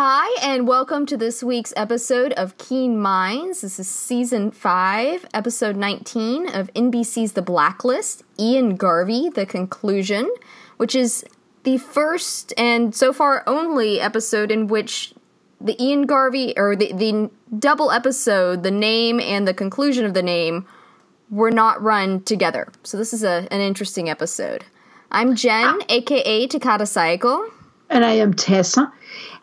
Hi, and welcome to this week's episode of Keen Minds. This is season 5, episode 19 of NBC's The Blacklist Ian Garvey, The Conclusion, which is the first and so far only episode in which the Ian Garvey, or the, the double episode, the name and the conclusion of the name, were not run together. So this is a, an interesting episode. I'm Jen, ah. aka Takata Saiko. And I am Tessa.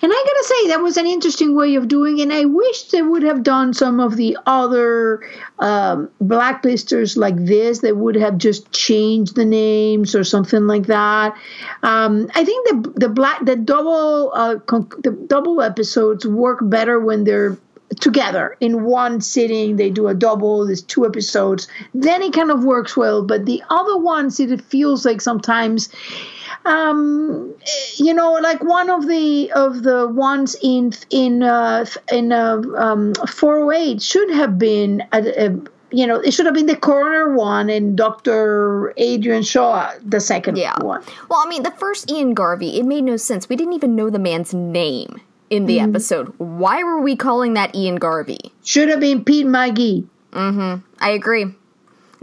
And I gotta say, that was an interesting way of doing it. And I wish they would have done some of the other um, blacklisters like this. They would have just changed the names or something like that. Um, I think the the black the double uh, con- the double episodes work better when they're together in one sitting they do a double there's two episodes then it kind of works well but the other ones it feels like sometimes um, you know, like one of the of the ones in in uh, in uh, um, 408 should have been a, a, you know, it should have been the coroner one and Dr. Adrian Shaw, the second yeah. one. Well, I mean, the first Ian Garvey, it made no sense. We didn't even know the man's name in the mm-hmm. episode. Why were we calling that Ian Garvey? Should have been Pete Magee. Mm-hmm. I agree.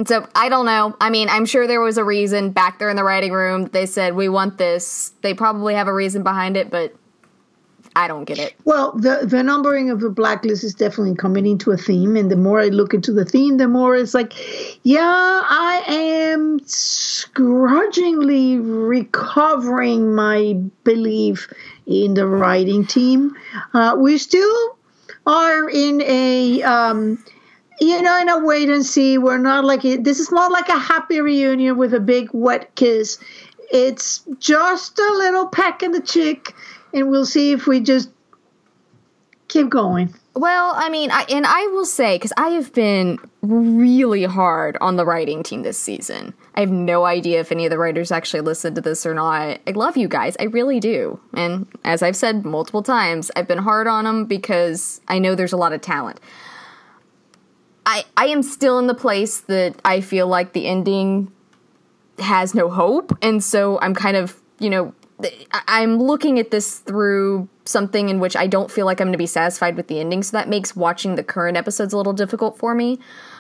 So I don't know. I mean, I'm sure there was a reason back there in the writing room. They said we want this. They probably have a reason behind it, but I don't get it. Well, the the numbering of the blacklist is definitely coming into a theme, and the more I look into the theme, the more it's like, yeah, I am grudgingly recovering my belief in the writing team. Uh, we still are in a um, you know, in a wait and see. We're not like this is not like a happy reunion with a big wet kiss. It's just a little peck in the cheek, and we'll see if we just keep going. Well, I mean, I, and I will say because I have been really hard on the writing team this season. I have no idea if any of the writers actually listened to this or not. I love you guys, I really do. And as I've said multiple times, I've been hard on them because I know there's a lot of talent. I I am still in the place that I feel like the ending has no hope, and so I'm kind of you know I'm looking at this through something in which I don't feel like I'm going to be satisfied with the ending, so that makes watching the current episodes a little difficult for me.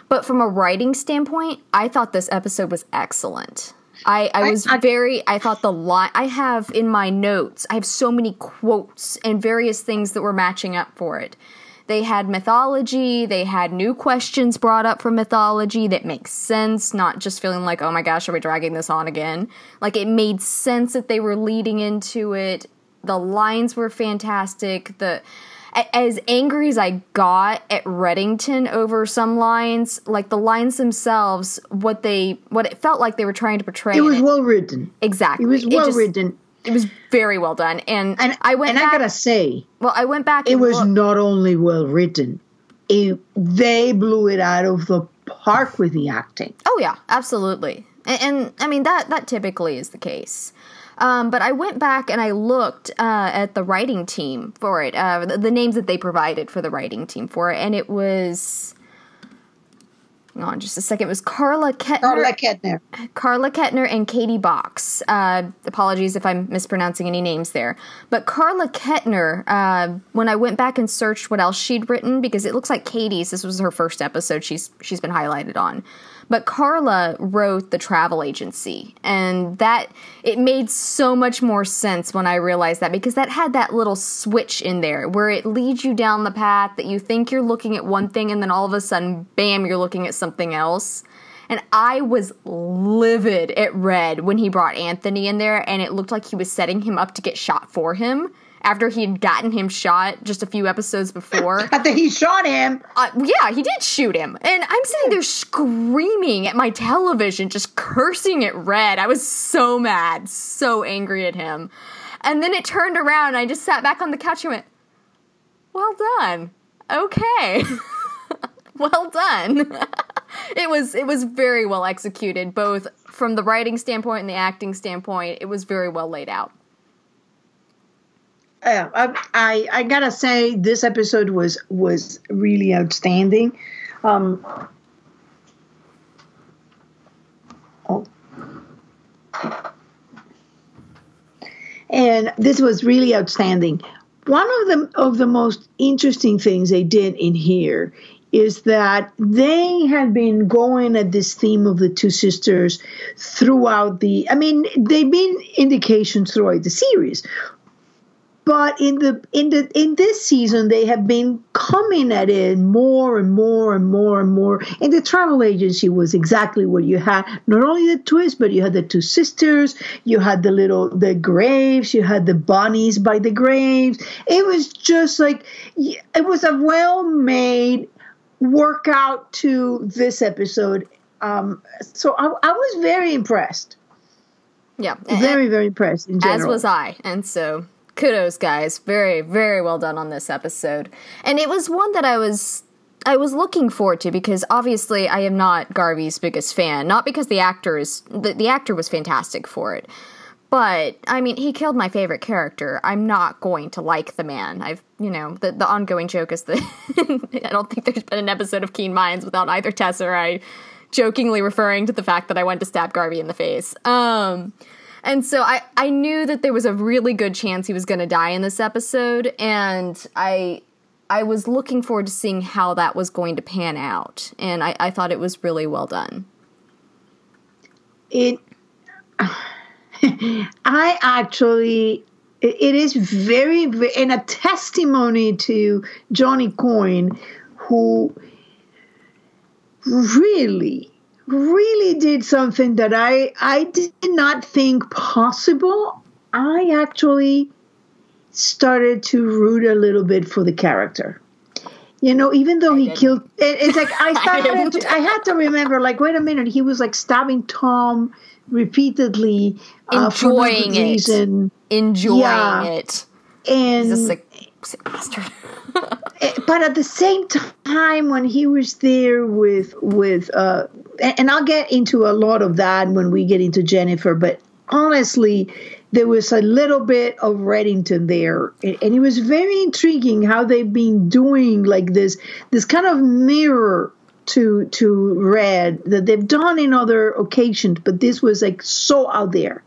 But from a writing standpoint, I thought this episode was excellent. I, I was I, I, very I thought the line I have in my notes, I have so many quotes and various things that were matching up for it. They had mythology, they had new questions brought up from mythology that makes sense, not just feeling like, oh my gosh, are we dragging this on again? Like it made sense that they were leading into it. The lines were fantastic. The as angry as I got at Reddington over some lines, like the lines themselves, what they what it felt like they were trying to portray. It was well written. Exactly. It was well written it was very well done, and, and I went. And back, I gotta say, well, I went back. It was looked. not only well written; it, they blew it out of the park with the acting. Oh yeah, absolutely, and, and I mean that that typically is the case. Um, but I went back and I looked uh, at the writing team for it, uh, the, the, names that they provided for the writing team for it, and it was Hang on just a second. It was Carla Kettner. Carla Kettner. Carla Kettner and Katie Box. Uh, apologies if I'm mispronouncing any names there. But Carla Kettner, uh, when I went back and searched what else she'd written, because it looks like Katie's, this was her first episode she's she's been highlighted on. But Carla wrote the travel agency, and that it made so much more sense when I realized that because that had that little switch in there where it leads you down the path that you think you're looking at one thing, and then all of a sudden, bam, you're looking at something else. And I was livid at Red when he brought Anthony in there, and it looked like he was setting him up to get shot for him after he had gotten him shot just a few episodes before. After he shot him. Uh, yeah, he did shoot him. And I'm sitting there screaming at my television, just cursing at Red. I was so mad, so angry at him. And then it turned around and I just sat back on the couch and went, Well done. Okay. well done. it was it was very well executed, both from the writing standpoint and the acting standpoint. It was very well laid out. I, I, I gotta say this episode was was really outstanding. Um, oh. And this was really outstanding. one of the of the most interesting things they did in here is that they had been going at this theme of the two sisters throughout the I mean they've been indications throughout the series but in the in the in this season they have been coming at it more and more and more and more. And the travel agency was exactly what you had. Not only the twist but you had the two sisters you had the little the graves you had the bunnies by the graves. It was just like it was a well made workout to this episode. Um, so I, I was very impressed. Yeah. very very impressed in general. As was I. And so kudos guys. Very, very well done on this episode. And it was one that I was I was looking forward to because obviously I am not Garvey's biggest fan. Not because the actor is the, the actor was fantastic for it. But I mean, he killed my favorite character. I'm not going to like the man. I've, you know, the the ongoing joke is that I don't think there's been an episode of Keen Minds without either Tessa or I jokingly referring to the fact that I went to stab Garvey in the face. Um, and so I, I knew that there was a really good chance he was going to die in this episode, and I I was looking forward to seeing how that was going to pan out, and I, I thought it was really well done. it i actually it is very, very and a testimony to jonny coyne who really really did something that i i did not think possible i actually started to root a little bit for the character you know, even though he killed, it, it's like I started. to, I had to remember, like, wait a minute, he was like stabbing Tom repeatedly, uh, for no good Enjoying it. reason, Enjoying Yeah. it. and He's a sick, sick bastard. Eh, but at the same time when he was there with with uh and I'll get into a lot of that when we get into Jennifer but honestly there was a little bit of Reddington there and it was very intriguing how they've been doing like this this kind of mirror to to Red that they've done in other occasions but this was like so out there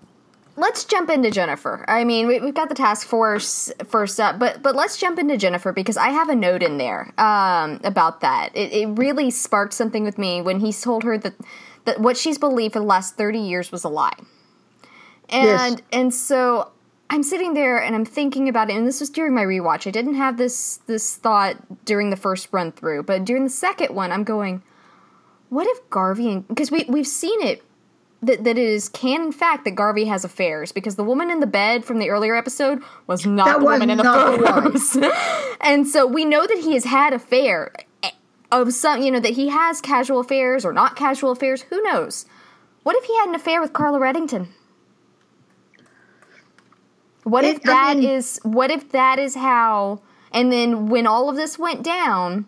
let's jump into Jennifer. I mean, we, we've got the task force first up, but but let's jump into Jennifer because I have a note in there um, about that. It, it really sparked something with me when he told her that that what she's believed for the last thirty years was a lie, and Yes. and so. I'm sitting there and I'm thinking about it, and this was during my rewatch. I didn't have this this thought during the first run through, but during the second one, I'm going, what if Garvey and because we we've seen it that, that it is canon fact that Garvey has affairs because the woman in the bed from the earlier episode was not That the woman in the photos. and so we know that he has had affair eh, of some, you know, that he has casual affairs or not casual affairs. Who knows? What if he had an affair with Carla Reddington? What if It- I mean- is what if that is how and then when all of this went down,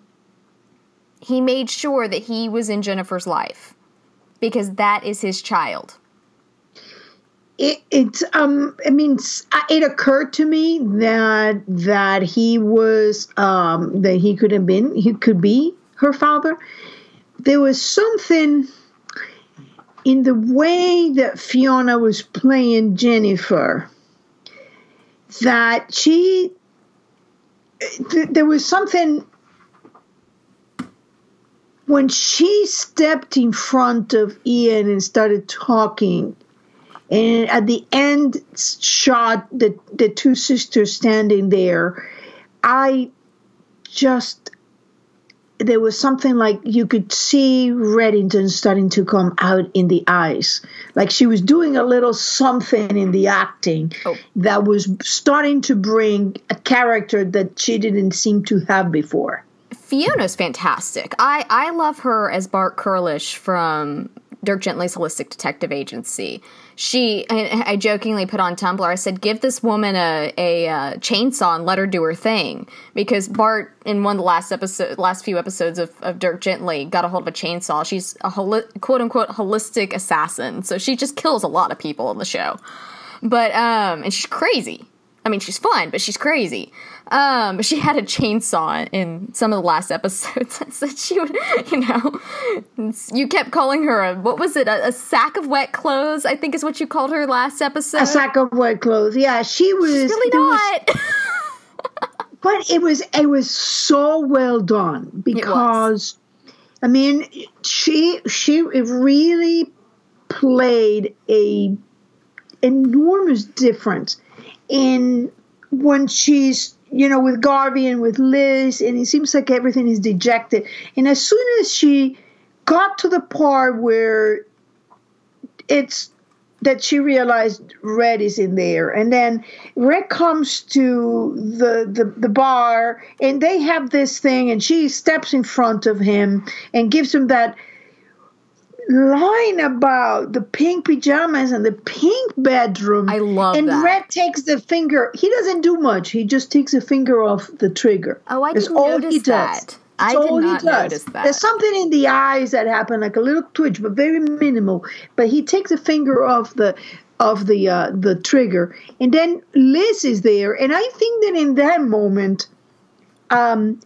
he made sure that he was in Jennifer's life because that is his child. it, it's um i mean uh, it occurred to me that that he was um that he could have been he could be her father there was something in the way that fiona was playing jennifer that she th- there was something when she stepped in front of ian and started talking and at the end shot the the two sisters standing there i just there was something like you could see reddington starting to come out in the eyes like she was doing a little something in the acting Oh. that was starting to bring a character that she didn't seem to have before Fiona's fantastic. I, I love her as Bart Curlish from Dirk Gently's Holistic Detective Agency. She, I, jokingly put on Tumblr, I said, give this woman a, a, uh chainsaw and let her do her thing. Because Bart, in one of the last episode, last few episodes of, of Dirk Gently, got a hold of a chainsaw. She's a holi- quote unquote holistic assassin. So she just kills a lot of people in the show. But, um, and she's crazy. I mean, she's fun, but she's crazy. Um, she had a chainsaw in some of the last episodes. I said she would, you know, you kept calling her a, what was it, a, a sack of wet clothes, I think is what you called her last episode. a sack of wet clothes yeah she was really there was- not. but it was it was so well done because I mean she she really played a enormous difference in when she's you know with Garvey and with Liz and it seems like everything is dejected and as soon as she got to the part where it's that she realized Red is in there. And then Red comes to the, the, the bar and they have this thing and she steps in front of him and gives him that line about the pink pajamas and the pink bedroom. I love and that. Red takes the finger. He doesn't do much. He just takes a finger off the trigger. Oh, I That's didn't all notice he does. that. I That's did all he not does. notice that. There's something in the eyes that happen, like a little twitch, but very minimal. But he takes a finger off the of the uh, the trigger, and then Liz is there, and I think that in that moment, um,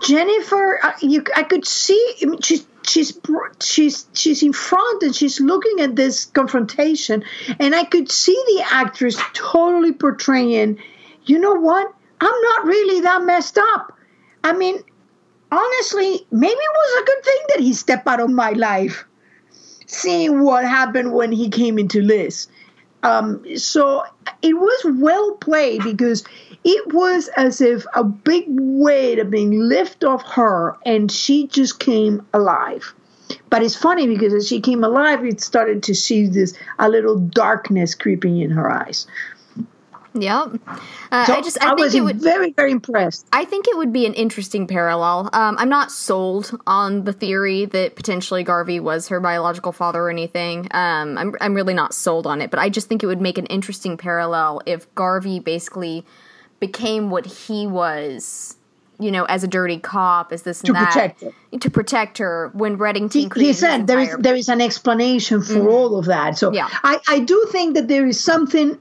Jennifer, uh, you, I could see I she's she's she's she's in front and she's looking at this confrontation, and I could see the actress totally portraying. You know what? I'm not really that messed up. I mean, honestly, maybe it was a good thing that he stepped out of my life, seeing what happened when he came into Liz. Um, so it was well played because it was as if a big weight had been lifted off her and she just came alive. But it's funny because as she came alive, it started to see this a little darkness creeping in her eyes. Yep. Uh, So I just I, think was it would very very impressed. I think it would be an interesting parallel. Um, I'm not sold on the theory that potentially Garvey was her biological father or anything. Um, I'm I'm really not sold on it, but I just think it would make an interesting parallel if Garvey basically became what he was, you know, as a dirty cop, as this and To that, protect her. to protect her when Reddington he, he said there is there is an explanation for mm-hmm. all of that. So Yeah. I, I do think that there is something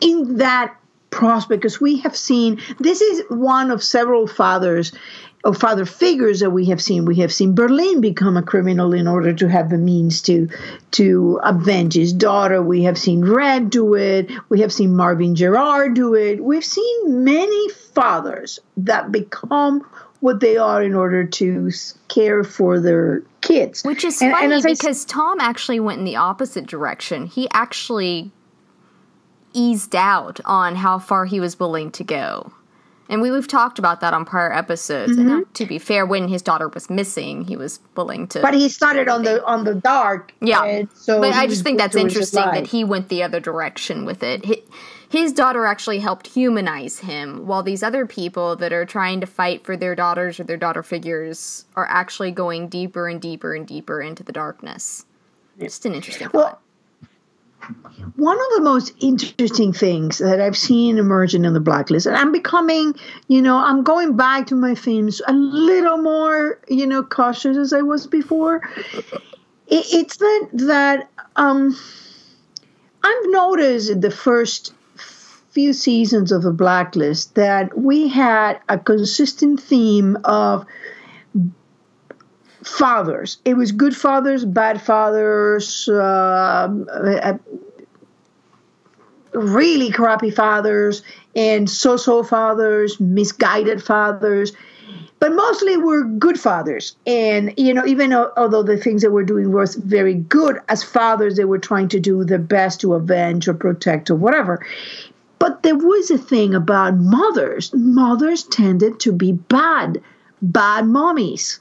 in that prospect because we have seen this is one of several fathers or father figures that we have seen. We have seen Berlin become a criminal in order to have the means to to avenge his daughter. We have seen Red do it. We have seen Marvin Gerard do it. We've seen many fathers that become what they are in order to care for their kids. Which is And- funny and as I s- because Tom actually went in the opposite direction. He actually eased out on how far he was willing to go. And we, we've talked about that on prior episodes. And to be fair, when his daughter was missing, he was willing to. Mm-hmm. but he started on the on the dark. yeah. so but I just think that's interesting that he went the other direction with it. Hi- His daughter actually helped humanize him, while these other people that are trying to fight for their daughters or their daughter figures are actually going deeper and deeper and deeper into the darkness. Just an interesting thought. One of the most interesting things that I've seen emerging in the blacklist, and I'm becoming, you know, I'm going back to my themes a little more, you know, cautious as I was before. It, it's that that um, I've noticed in the first few seasons of the blacklist that we had a consistent theme of fathers. It was good fathers, bad fathers, um, uh, really crappy fathers, and so-so fathers, misguided fathers. But mostly we're good fathers, and you know, even although the things that we're doing were very good as fathers, they were trying to do their best to avenge or protect or whatever. But there was a thing about mothers. Mothers tended to be bad, bad mommies.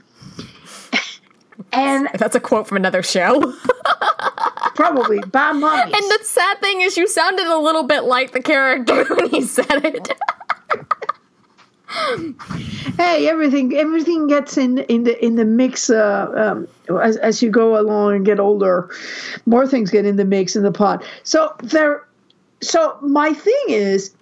And That's a quote from another show. probably bad mommies. and the sad thing is, you sounded a little bit like the character when he said it. hey, everything everything gets in in the in the mix uh, um, as as you go along and get older. More things get in the mix in the pot. So there. So my thing is,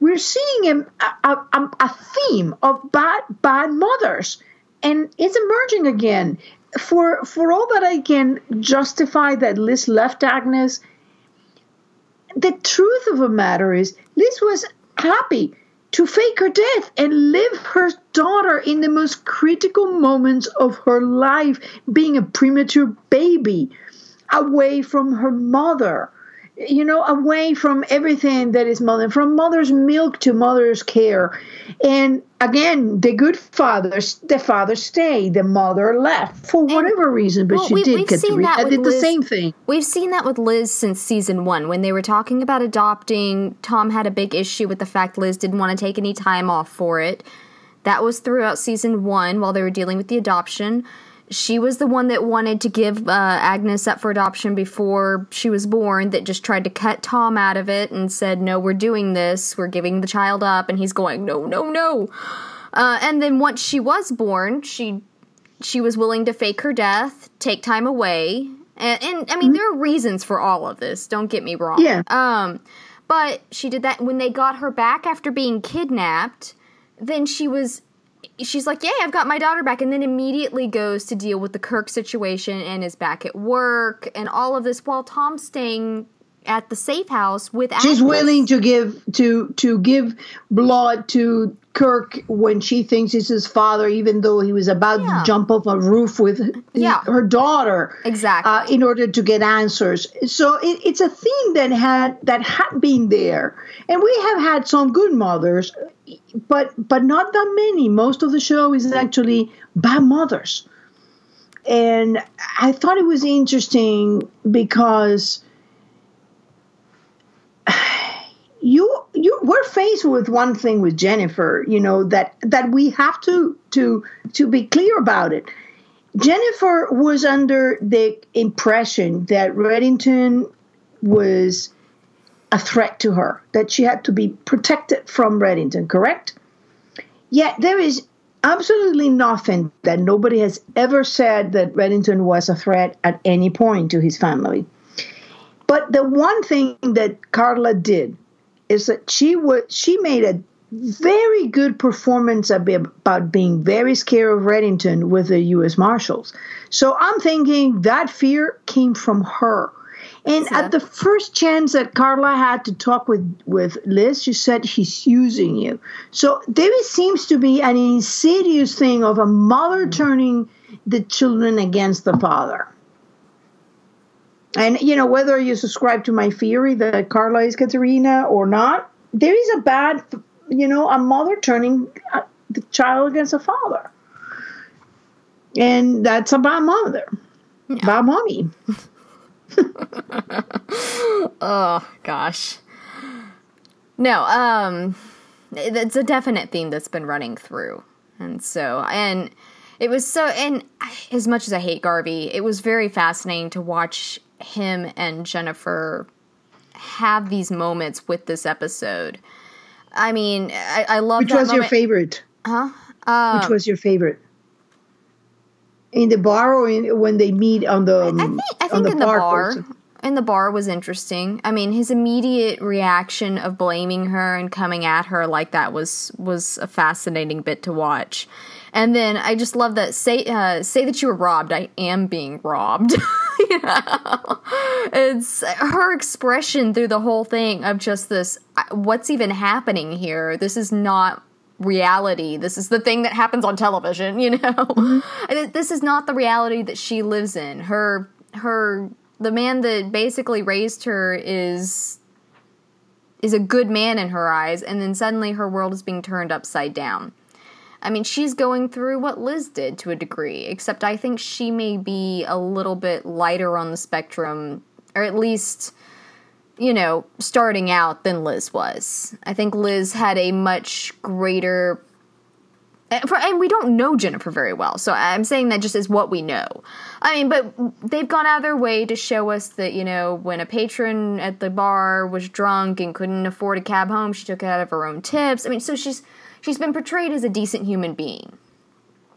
we're seeing a, a, a, a theme of bad bad mothers, and it's emerging again. For for all that I can justify that Liz left Agnes, the truth of the matter is Liz was happy to fake her death and live her daughter in the most critical moments of her life, being a premature baby away from her mother. You know, away from everything that is mother, from mother's milk to mother's care. And again, the good fathers, the father stayed, the mother left for whatever and, reason, but well, she we, did. Katarina did Liz, the same thing. We've seen that with Liz since season one when they were talking about adopting. Tom had a big issue with the fact Liz didn't want to take any time off for it. That was throughout season one while they were dealing with the adoption she was the one that wanted to give uh, Agnes up for adoption before she was born, that just tried to cut Tom out of it and said, No, we're doing this. We're giving the child up. And he's going, No, no, no. Uh, and then once she was born, she she was willing to fake her death, take time away. And, and I mean, mm-hmm. there are reasons for all of this. Don't get me wrong. Yeah. Um, but she did that when they got her back after being kidnapped. Then she was she's like, Yay, I've got my daughter back. And then immediately goes to deal with the Kirk situation and is back at work and all of this while Tom's staying at the safe house with She's Agnes. willing to give to to give blood to Kirk when she thinks it's his father, even though he was about yeah. to jump off a roof with yeah. her daughter, exactly, uh, in order to get answers. So it, it's a theme that had that had been there, and we have had some good mothers but but not that many. Most of the show is actually by mothers, and I thought it was interesting because you you we're faced with one thing with Jennifer, you know that that we have to to to be clear about it. Jennifer was under the impression that Reddington was a threat to her, that she had to be protected from Reddington, correct? Yet there is absolutely nothing that nobody has ever said that Reddington was a threat at any point to his family. But the one thing that Carla did is that she would she made a very good performance about being very scared of Reddington with the U.S. Marshals. So I'm thinking that fear came from her. And at the first chance that Carla had to talk with, with Liz, she said, He's using you. So there seems to be an insidious thing of a mother turning the children against the father. And, you know, whether you subscribe to my theory that Carla is Katarina or not, there is a bad, you know, a mother turning uh, the child against a father. And that's a bad mother, yeah. bad mommy. oh gosh. No, um it's a definite theme that's been running through. And so and it was so and as much as I hate Garvey, it was very fascinating to watch him and Jennifer have these moments with this episode. I mean, I, I love Which was moment. your favorite? Huh? Um, Which was your favorite? In the bar or in, when they meet on the I think, I think the in the bar in the bar was interesting. I mean, his immediate reaction of blaming her and coming at her like that was was a fascinating bit to watch. And then I just love that say uh, say that you were robbed. I am being robbed. you know? It's her expression through the whole thing of just this. What's even happening here? This is not reality. This is the thing that happens on television, you know. Mm-hmm. This is not the reality that she lives in. Her her the man that basically raised her is is a good man in her eyes and then suddenly her world is being turned upside down. I mean, she's going through what Liz did to a degree, except I think she may be a little bit lighter on the spectrum or at least you know, starting out than Liz was. I think Liz had a much greater. And we don't know Jennifer very well, so I'm saying that just as what we know. I mean, but they've gone out of their way to show us that, you know, when a patron at the bar was drunk and couldn't afford a cab home, she took it out of her own tips. I mean, so she's she's been portrayed as a decent human being.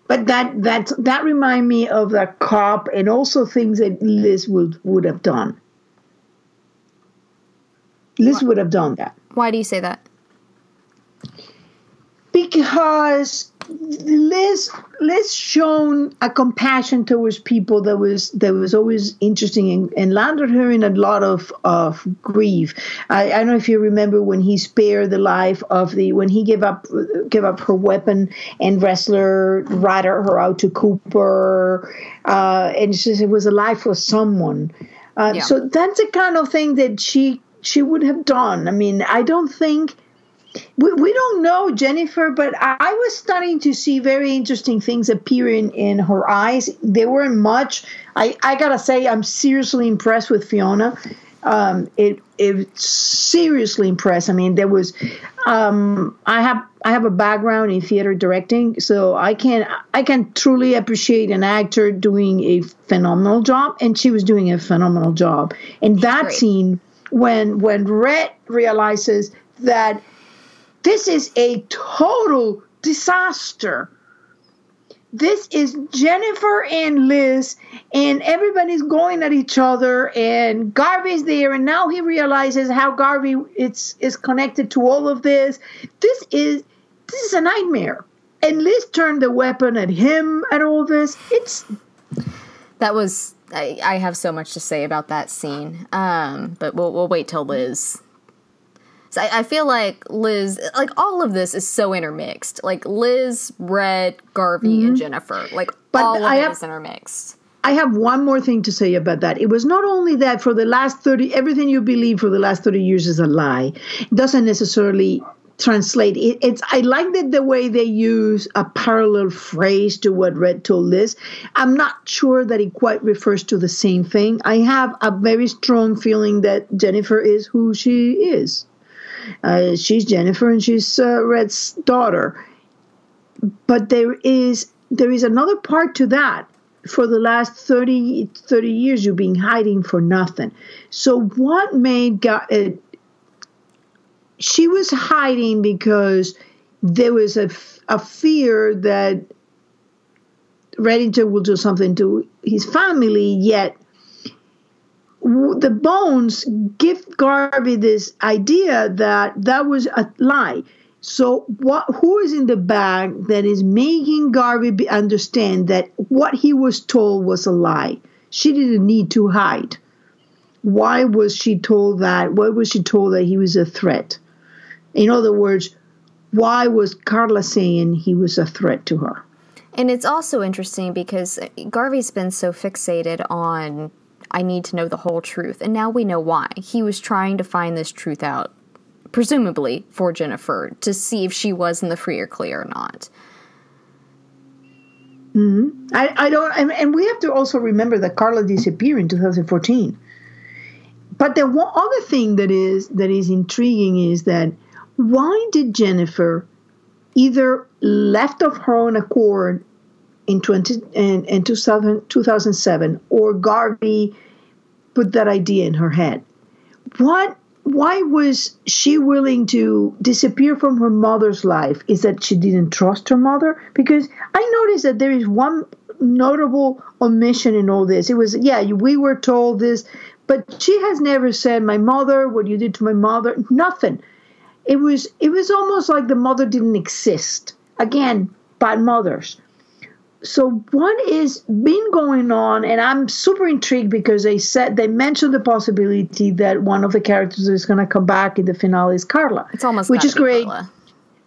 But that that that remind me of the cop and also things that Liz would would have done. Liz would have done that. Why do you say that? Because Liz Liz shown a compassion towards people that was that was always interesting and, and landed her in a lot of, of grief. I, I, don't know if you remember when he spared the life of the when he gave up gave up her weapon and Ressler ratted her out to Cooper, uh, and she said it was a life for someone. Uh, Yeah. So that's the kind of thing that she she would have done. I mean, I don't think we, we don't know Jennifer, but I, I was starting to see very interesting things appearing in her eyes. They weren't much. I, I gotta say, I'm seriously impressed with Fiona. Um, it it seriously impressed. I mean, there was um, I have I have a background in theater directing, so I can I can truly appreciate an actor doing a phenomenal job, and she was doing a phenomenal job. And that great. scene when when Red realizes that this is a total disaster. This is Jennifer and Liz, and everybody's going at each other, and Garvey's there, and now he realizes how Garvey it's is connected to all of this. This is this is a nightmare. And Liz turned the weapon at him at all this. It's That was I, I have so much to say about that scene. Um, but we'll we'll wait till Liz. So I, I feel like Liz, like all of this is so intermixed. Like Liz, Red, Garvey, and Jennifer. Like But all of I it have- is intermixed. I have one more thing to say about that. It was not only that for the last 30, everything you believe for the last 30 years is a lie. It doesn't necessarily translate. It, it's I like that the way they use a parallel phrase to what Red told Liz. I'm not sure that it quite refers to the same thing. I have a very strong feeling that Jennifer is who she is. Uh, she's Jennifer and she's uh, Red's daughter. But there is there is another part to that for the last 30, 30 years you've been hiding for nothing so what made God, she was hiding because there was a, a fear that reddington will do something to his family yet the bones give garvey this idea that that was a lie so what who is in the bag that is making Garvey understand that what he was told was a lie? She didn't need to hide. Why was she told that? Why was she told that he was a threat? In other words, why was Carla saying he was a threat to her? And it's also interesting because Garvey's been so fixated on I need to know the whole truth, and now we know why. He was trying to find this truth out, presumably for Jennifer, to see if she was in the free or clear or not. Hmm. I, I don't, and, and we have to also remember that Carla disappeared in 2014. But the one other thing that is that is intriguing is that why did Jennifer either left of her own accord in 20 in, in 2000, 2007 or Garvey put that idea in her head? What why was she willing to disappear from her mother's life? Is that she didn't trust her mother? Because I noticed that there is one notable omission in all this. It was, yeah, we were told this, but she has never said, My mother, what you did to my mother, nothing. It was it was almost like the mother didn't exist. Again, by mothers. So what is been going on, and I'm super intrigued because they said they mentioned the possibility that one of the characters is going to come back in the finale is Carla. It's almost which is great Carla.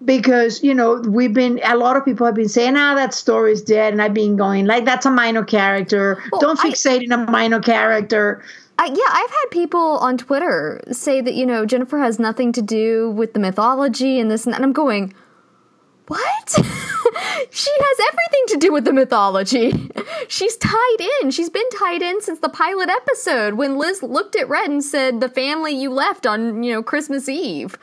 because you know we've been a lot of people have been saying ah that story is dead, and I've been going like that's a minor character. Well, Don't I- fixate in a minor character. I, yeah, I've had people on Twitter say that you know Jennifer has nothing to do with the mythology and this and that. And I'm going, what? she has everything to do with the mythology. She's tied in. She's been tied in since the pilot episode when Liz looked at Red and said, "The family you left on you know Christmas Eve."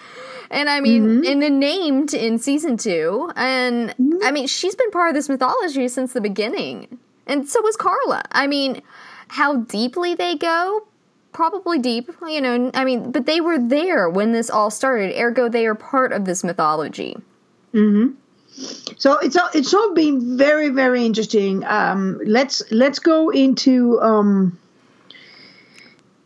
And I mean, mm-hmm. and then named in season two. And mm-hmm. I mean, she's been part of this mythology since the beginning. And so was Carla. I mean, how deeply they go, probably deep, you know. I mean, but they were there when this all started, ergo, they are part of this mythology. So it's all it's all been very very interesting. Um, let's let's go into um,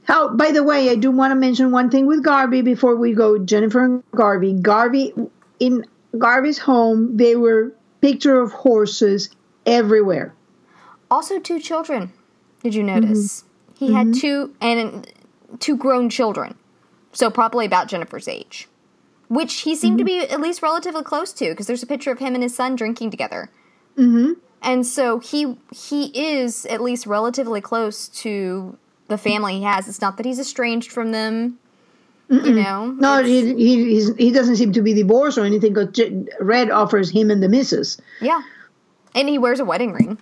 how. By the way, I do want to mention one thing with Garvey before we go. Jennifer and Garvey. Garvey in Garvey's home, they were picture of horses everywhere. Also, two children. Did you mm-hmm. notice? He had mm-hmm. two and two grown children, so probably about Jennifer's age, which he seemed to mm-hmm. be at least relatively close to, because there's a picture of him and his son drinking together. Mm-hmm. And so he he is at least relatively close to the family he has. It's not that he's estranged from them. You know, No, he, he he's, he doesn't seem to be divorced or anything. Because Red offers him and the missus, yeah, and he wears a wedding ring.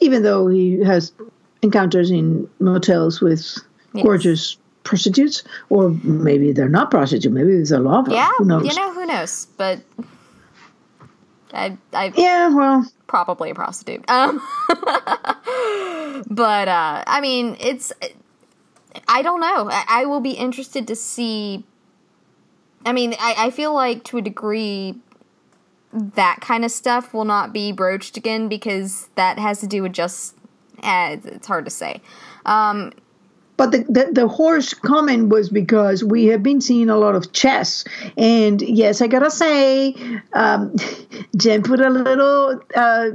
Even though he has encounters in motels with Yes. gorgeous prostitutes, or maybe they're not prostitutes. Maybe it's a lover. Yeah, Who knows? you know who knows, but I I Yeah, well, probably a prostitute. Um, but uh, I mean, it's I don't know. I, I will be interested to see. I mean, I, I feel like to a degree that kind of stuff will not be broached again because that has to do with just. Eh, it's- hard to say. Um, But the, the, the horse comment was because we have been seeing a lot of chess. And yes, I gotta say, um, Jen put a little uh,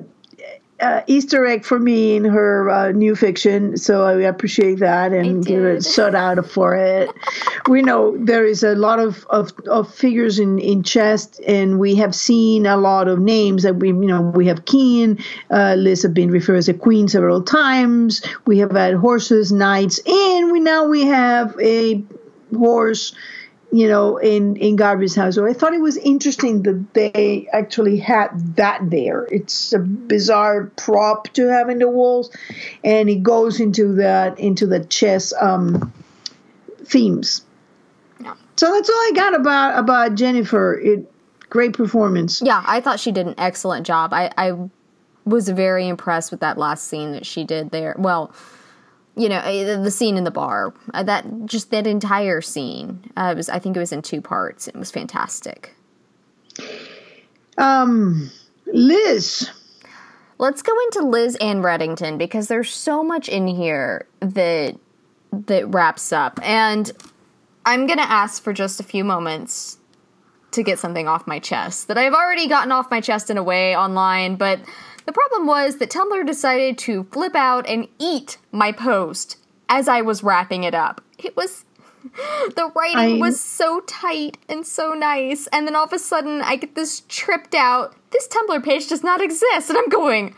uh, Easter egg for me in her uh, new fiction. So I appreciate that and give a did. shout out for it. we know there is a lot of, of, of figures in, in chess, and we have seen a lot of names that we, you know, we have Keen, uh, Liz have been referred as a queen several times. We have had horses, knights, and we now we have a horse, you know, in in Garvey's house. So I thought it was interesting that they actually had that there. It's a bizarre prop to have in the walls, and it goes into that into the chess um, themes. Yeah. So that's all I got about about Jennifer. It great performance. yeah, I thought she did an excellent job. I, I was very impressed with that last scene that she did there. Well, you know, eh, the scene in the bar. Uh, that just that entire scene. Uh, it was I think it was in two parts. It was fantastic. Um, Liz. Let's go into Liz and Reddington because there's so much in here that that wraps up. And I'm going to ask for just a few moments to get something off my chest that I've already gotten off my chest in a way online, but the problem was that Tumblr decided to flip out and eat my post as I was wrapping it up. It was the writing I- was so tight and so nice, and then all of a sudden I get this tripped out. This Tumblr page does not exist, and I'm going,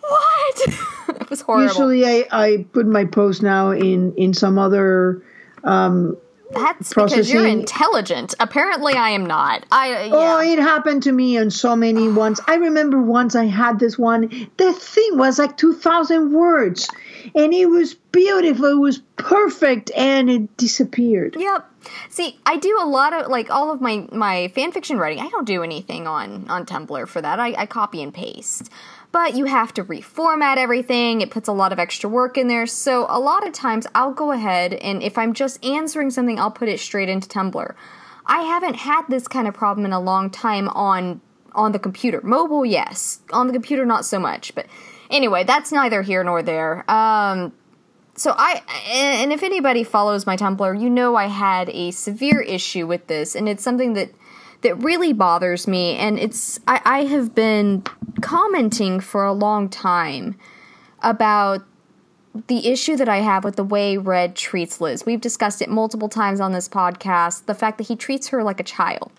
what? it was horrible. Usually, I, I put my post now in in some other. Um, That's because you're intelligent. Apparently, I am not. I uh, Oh, yeah. it happened to me on so many ones. I remember once I had this one. The thing was like two thousand words, and it was beautiful. It was perfect, and it disappeared. Yep. See, I do a lot of like all of my my fan fiction writing. I don't do anything on on Tumblr for that. I, I copy and paste. But you have to reformat everything. It puts a lot of extra work in there. So a lot of times I'll go ahead and if I'm just answering something, I'll put it straight into Tumblr. I haven't had this kind of problem in a long time on on the computer. Mobile, yes. On the computer, not so much. But anyway, that's neither here nor there. Um, so I and if anybody follows my Tumblr, you know I had a severe issue with this, and it's something that that really bothers me. And it's I, I have been commenting for a long time about the issue that I have with the way Red treats Liz. We've discussed it multiple times on this podcast. The fact that he treats her like a child.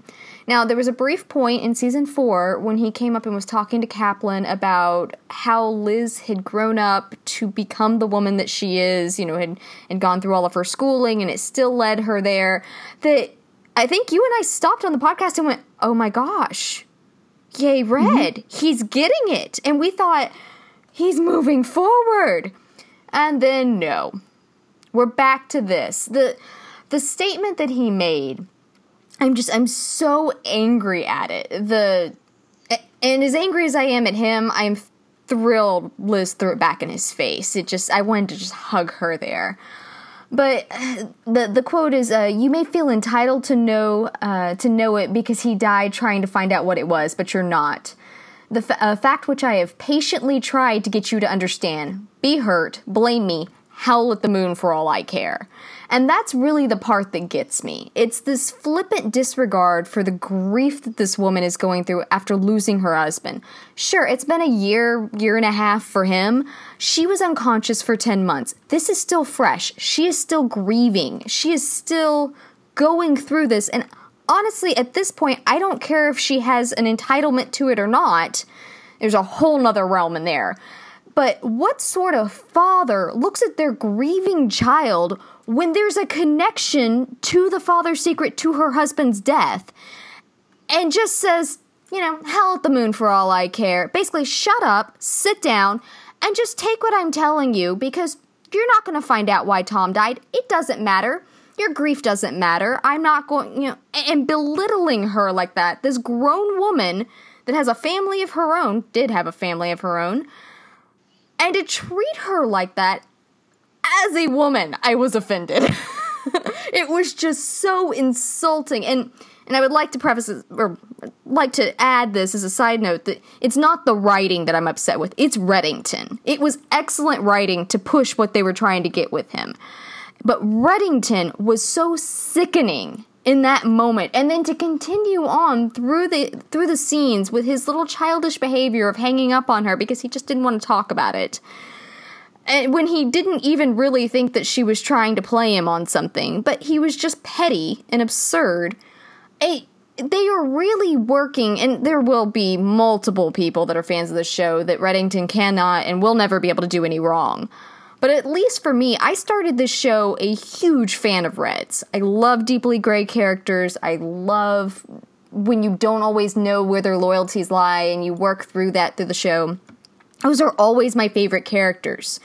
Now, there was a brief point in season four when he came up and was talking to Kaplan about how Liz had grown up to become the woman that she is, you know, had, had gone through all of her schooling and it still led her there. That I think you and I stopped on the podcast and went, oh my gosh, yay, Red, mm-hmm. he's getting it. And we thought, he's moving forward. And then no. We're back to this. The the statement that he made, I'm just I'm so angry at it. The and as angry as I am at him, I'm thrilled Liz threw it back in his face. It just I wanted to just hug her there. But the the quote is, uh, "You may feel entitled to know uh, to know it because he died trying to find out what it was, but you're not." The fa- uh, fact which I have patiently tried to get you to understand. Be hurt, blame me, howl at the moon for all I care. And that's really the part that gets me. It's this flippant disregard for the grief that this woman is going through after losing her husband. Sure, it's been a year, year and a half for him. She was unconscious for 10 months. This is still fresh. She is still grieving. She is still going through this. And honestly, at this point, I don't care if she has an entitlement to it or not. There's a whole nother realm in there. But what sort of father looks at their grieving child when there's a connection to the father's secret to her husband's death and just says, you know, hell at the moon for all I care. Basically, shut up, sit down, and just take what I'm telling you because you're not going to find out why Tom died. It doesn't matter. Your grief doesn't matter. I'm not going, you know, and belittling her like that. This grown woman that has a family of her own, did have a family of her own, and to treat her like that as a woman, I was offended. it was just so insulting. And and I would like to preface or like to add this as a side note that it's not the writing that I'm upset with. It's Reddington. It was excellent writing to push what they were trying to get with him. But Reddington was so sickening in that moment and then to continue on through the through the scenes with his little childish behavior of hanging up on her because he just didn't want to talk about it. And when he didn't even really think that she was trying to play him on something but he was just petty and absurd. It, they are really working and there will be multiple people that are fans of the show that reddington cannot and will never be able to do any wrong but at least for me, I started this show a huge fan of Reds. I love deeply gray characters. I love when you don't always know where their loyalties lie and you work through that through the show. Those are always my favorite characters.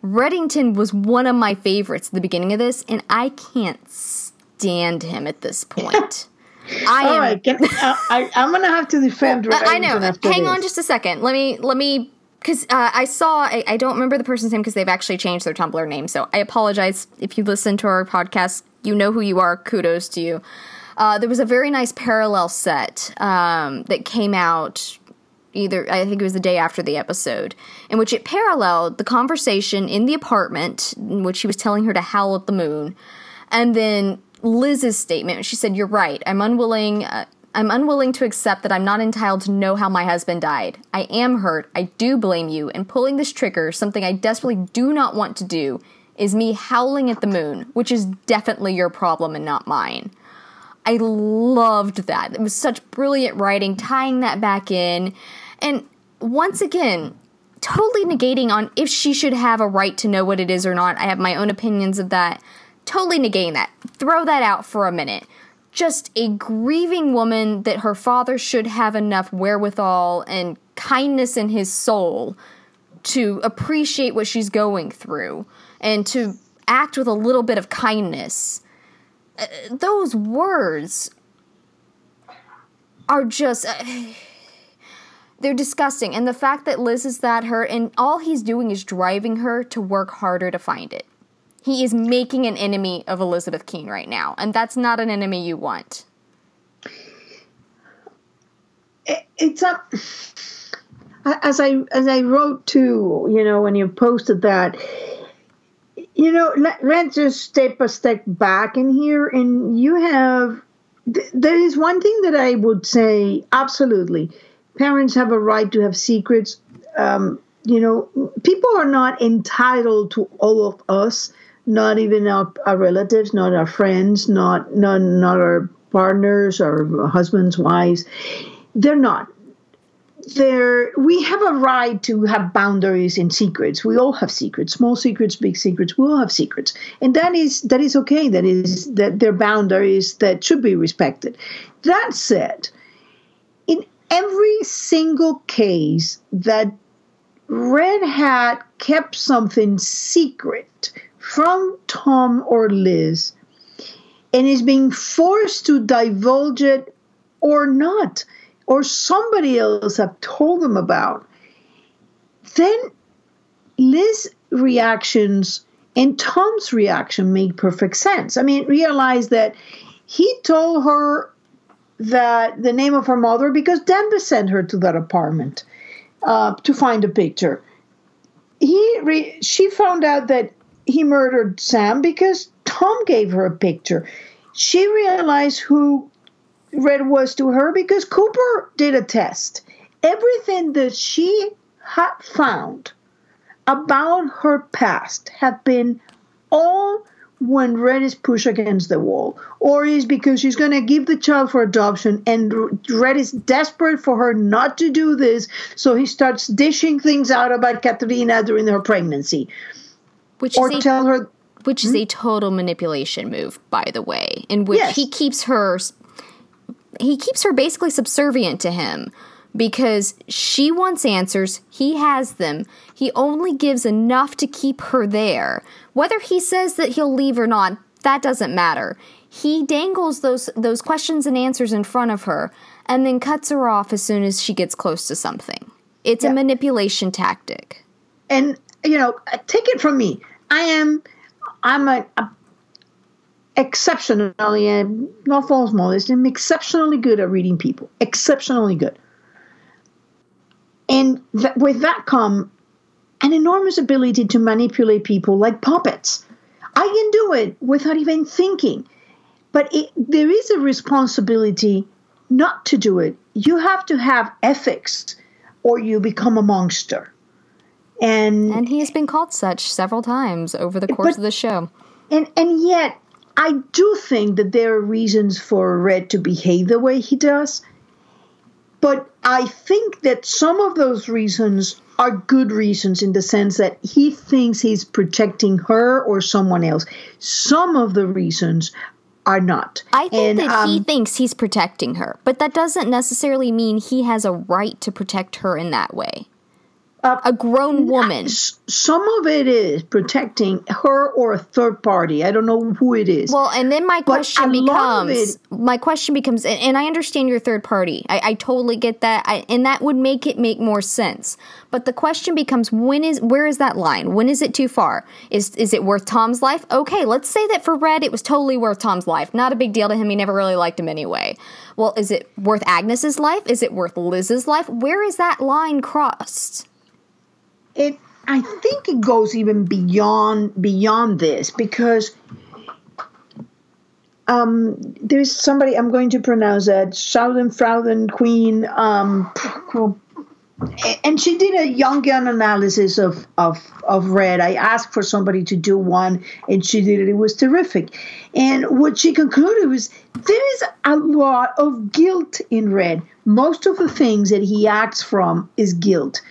Reddington was one of my favorites at the beginning of this, and I can't stand him at this point. I am, All right, Can, uh, I, am gonna have to defend. Reddington I know. Hang this. on just a second. Let me let me because uh, I saw I, I, don't remember the person's name because they've actually changed their Tumblr name. So I apologize if you listen to our podcast. You know who you are. Kudos to you. Uh, there was a very nice parallel set um, that came out either I think it was the day after the episode in which it paralleled the conversation in the apartment in which he was telling her to howl at the moon, and then Liz's statement. She said, "You're right. I'm unwilling." Uh, I'm unwilling to accept that I'm not entitled to know how my husband died. I am hurt. I do blame you. And pulling this trigger, something I desperately do not want to do, is me howling at the moon, which is definitely your problem and not mine. I loved that. It was such brilliant writing, tying that back in. And once again, totally negating on if she should have a right to know what it is or not. I have my own opinions of that. Totally negating that. Throw that out for a minute just a grieving woman that her father should have enough wherewithal and kindness in his soul to appreciate what she's going through and to act with a little bit of kindness. Uh, those words are just. Uh, they're disgusting. And the fact that Liz is that hurt and all he's doing is driving her to work harder to find it. He is making an enemy of Elizabeth Keen right now, and that's not an enemy you want. It's a as I as I wrote to you know when you posted that you know let, let's just step a step back in here and you have there is one thing that I would say absolutely. Parents have a right to have secrets. Um, you know people are not entitled to all of us not even our, our relatives, not our friends, not, not, not our partners, our husbands, wives. They're not. They're, we have a right to have boundaries and secrets. We all have secrets, small secrets, big secrets. We all have secrets, and that is that is okay. That is that they're boundaries that should be respected. That said, in every single case that Red Hat kept something secret from Tom or Liz and is being forced to divulge it or not, or somebody else have told them about, then Liz's reactions and Tom's reaction make perfect sense. I mean, realize that he told her that the name of her mother because Denver sent her to that apartment uh, to find a picture. He re- she found out that he murdered Sam because Tom gave her a picture. She realized who Red was to her because Cooper did a test. Everything that she had found about her past had been all when Red is pushed against the wall, or is because she's going to give the child for adoption and Red is desperate for her not to do this, so he starts dishing things out about Katarina during her pregnancy. Which or is a, tell her which is hmm? a total manipulation move, by the way, in which Yes. he keeps her he keeps her basically subservient to him because she wants answers, he has them. He only gives enough to keep her there. Whether he says that he'll leave or not, that doesn't matter. He dangles those those questions and answers in front of her and then cuts her off as soon as she gets close to something. It's a manipulation tactic. and you know take it from me. I am i'm a, a exceptionally and not false modest i'm exceptionally good at reading people. Exceptionally good. And th- with that come an enormous ability to manipulate people like puppets. I can do it without even thinking. But it, there is a responsibility not to do it. You have to have ethics or you become a monster and And he has been called such several times over the course But- of the show. and and yet I do think that there are reasons for Red to behave the way he does. But I think that some of those reasons are good reasons in the sense that he thinks he's protecting her or someone else. Some of the reasons are not. I think And, that he um, thinks he's protecting her, but that doesn't necessarily mean he has a right to protect her in that way. A grown woman. some of it is protecting her or a third party. I don't know who it is. Well, and then my But question a lot of becomes my question becomes, and, and I understand your third party. I, I totally get that, I, and that would make it make more sense. But the question becomes, when is where is that line? When is it too far? Is is it worth Tom's life? Okay, let's say that for Red, it was totally worth Tom's life. Not a big deal to him. He never really liked him anyway. Well, is it worth Agnes's life? Is it worth Liz's life? Where is that line crossed? It I think it goes even beyond beyond this because um, there's somebody I'm going to pronounce that Schadenfreude Queen um, and she did a Jungian analysis of, of of red. I asked for somebody to do one, and she did it. It was terrific. And what she concluded was there is a lot of guilt in red. Most of the things that he acts from is guilt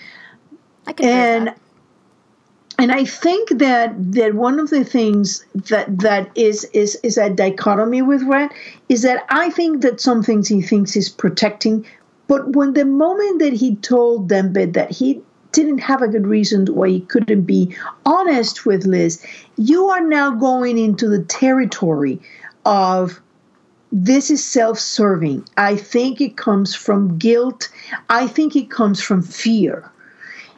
I with and that. and I think that that one of the things that that is is is a dichotomy with Red is that I think that some things he thinks he's protecting, but when the moment that he told Dembe that he didn't have a good reason why he couldn't be honest with Liz, you are now going into the territory of this is self-serving. I think it comes from guilt. I think it comes from fear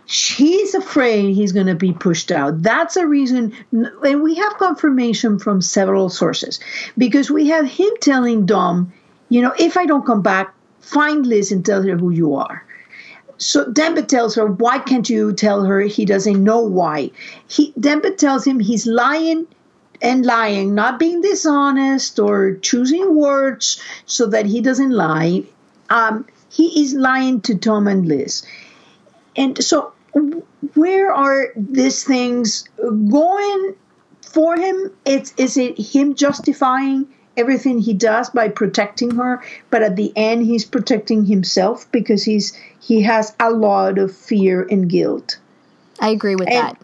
he's afraid he's going to be pushed out. That's a reason, and we have confirmation from several sources because we have him telling Dom, you know, if I don't come back, find Liz and tell her who you are. So Dembe tells her, why can't you tell her? He doesn't know why. He Dembe tells him he's lying and lying, not being dishonest or choosing words so that he doesn't lie. Um, he is lying to Tom and Liz. And so, where are these things going for him? It's is it him justifying everything he does by protecting her, but at the end he's protecting himself because he's he has a lot of fear and guilt. I agree with and- that.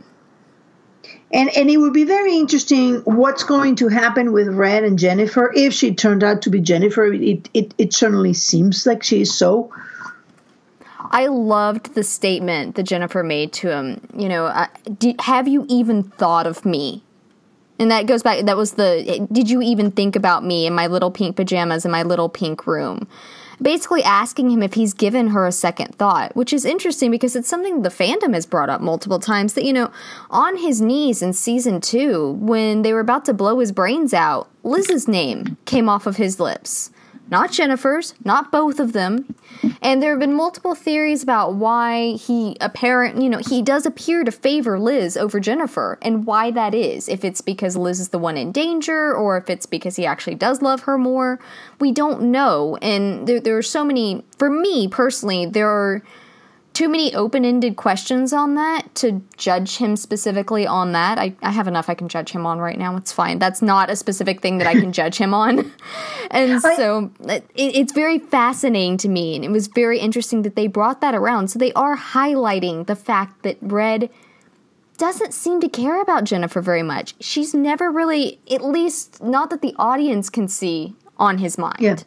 And and it would be very interesting what's going to happen with Red and Jennifer if she turned out to be Jennifer. It it, it certainly seems like she is so. I loved the statement that Jennifer made to him. You know, uh, did, have you even thought of me? And that goes back. That was the. Did you even think about me in my little pink pajamas in my little pink room? Basically, asking him if he's given her a second thought, which is interesting because it's something the fandom has brought up multiple times. That you know, on his knees in season two, when they were about to blow his brains out, Liz's name came off of his lips not Jennifer's, not both of them. And there have been multiple theories about why he apparent, you know, he does appear to favor Liz over Jennifer and why that is. If it's because Liz is the one in danger or if it's because he actually does love her more, we don't know. And there, there are so many, for me personally, there are too many open ended questions on that to judge him specifically on that. I, I have enough I can judge him on right now. It's fine. That's not a specific thing that I can judge him on. And so it, it's very fascinating to me. And it was very interesting that they brought that around. So they are highlighting the fact that Red doesn't seem to care about Jennifer very much. She's never really, at least not that the audience can see, on his mind. Yeah.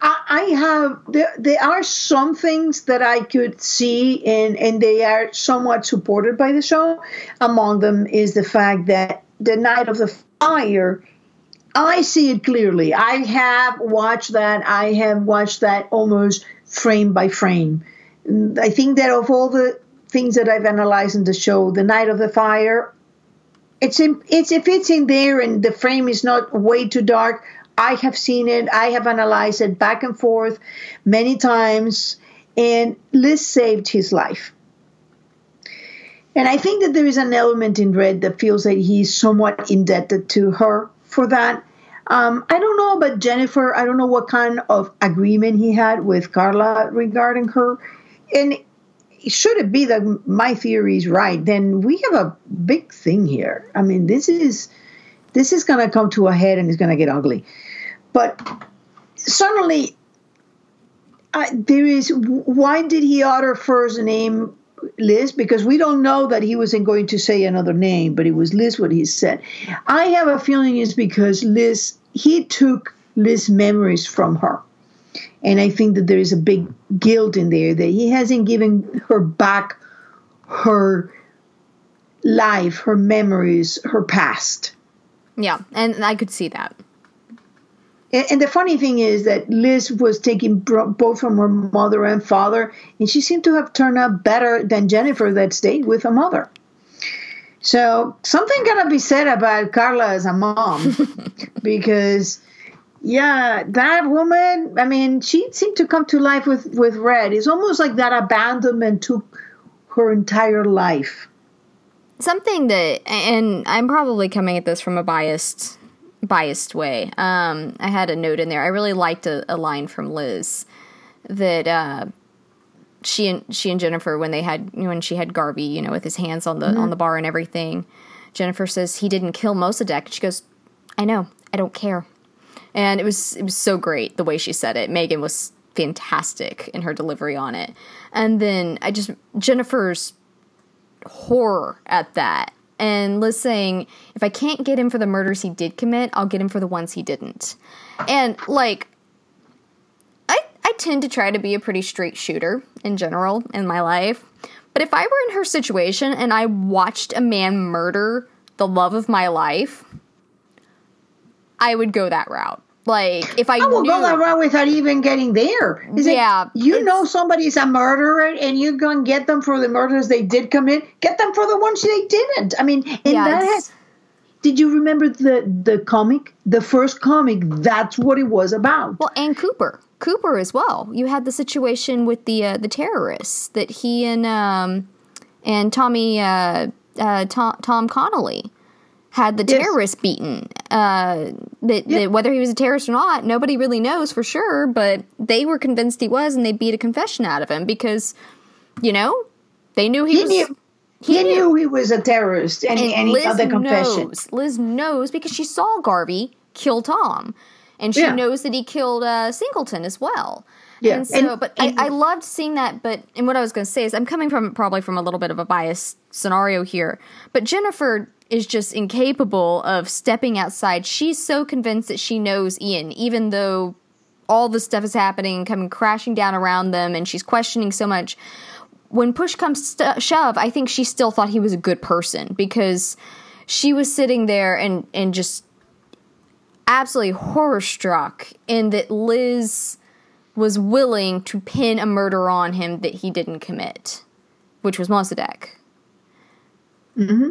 I, have there. There are some things that I could see, and and they are somewhat supported by the show. Among them is the fact that the night of the fire, I see it clearly. I have watched that. I have watched that almost frame by frame. I think that of all the things that I've analyzed in the show, the night of the fire, it's in, it's if it's in there and the frame is not way too dark, I have seen it, I have analyzed it back and forth many times, and Liz saved his life. And I think that there is an element in Red that feels that he's somewhat indebted to her for that. Um, I don't know about Jennifer. I don't know what kind of agreement he had with Carla regarding her. And should it be that my theory is right, then we have a big thing here. I mean, this is this is going to come to a head and it's going to get ugly. But suddenly, uh, there is. Why did he utter first name Liz? Because we don't know that he wasn't going to say another name, but it was Liz what he said. I have a feeling it's because Liz he took Liz memories from her. And I think that there is a big guilt in there that he hasn't given her back her life, her memories, her past. Yeah, and I could see that. And, and the funny thing is that Liz was taking both from her mother and father, and she seemed to have turned out better than Jennifer that stayed with her mother. So something gotta be said about Carla as a mom, because yeah, that woman. I mean, she seemed to come to life with with Red. It's almost like that abandonment took her entire life. Something that, and I'm probably coming at this from a biased biased way. Um, I had a note in there. I really liked a, a line from Liz that uh, she and she and Jennifer when they had when she had Garvey, you know, with his hands on the mm-hmm. on the bar and everything. Jennifer says he didn't kill Mossadegh. She goes, "I know. I don't care." And it was it was so great the way she said it. Megan was fantastic in her delivery on it. And then I just Jennifer's horror at that and Liz saying, if I can't get him for the murders he did commit, I'll get him for the ones he didn't. And like, I I tend to try to be a pretty straight shooter in general in my life. But if I were in her situation and I watched a man murder the love of my life, I would go that route. Like if I, I will knew, go that route without even getting there. Is yeah, it, you know somebody's a murderer and you're going to get them for the murders they did commit. Get them for the ones they didn't. I mean, and yes. that has. Did you remember the the comic, the first comic? That's what it was about. Well, and Cooper, Cooper as well. You had the situation with the uh, the terrorists that he and um and Tommy uh, uh, Tom, Tom Connolly had the yes. terrorist beaten. Uh, that, that, whether he was a terrorist or not, nobody really knows for sure. But they were convinced he was, and they beat a confession out of him because, you know, they knew he, he was. Knew. He, he knew. knew. he was a terrorist, and, and, and Liz the confession. Knows, Liz knows because she saw Garvey kill Tom, and she yeah. knows that he killed uh, Singleton as well. Yeah. And so, and, but I, I loved seeing that. But and what I was going to say is, I'm coming from probably from a little bit of a biased scenario here. But Jennifer is just incapable of stepping outside. She's so convinced that she knows Ian, even though all this stuff is happening, and coming crashing down around them, and she's questioning so much. When push comes st- shove, I think she still thought he was a good person because she was sitting there and and just absolutely horror struck in that Liz was willing to pin a murder on him that he didn't commit, which was Mossadegh. Mm-hmm.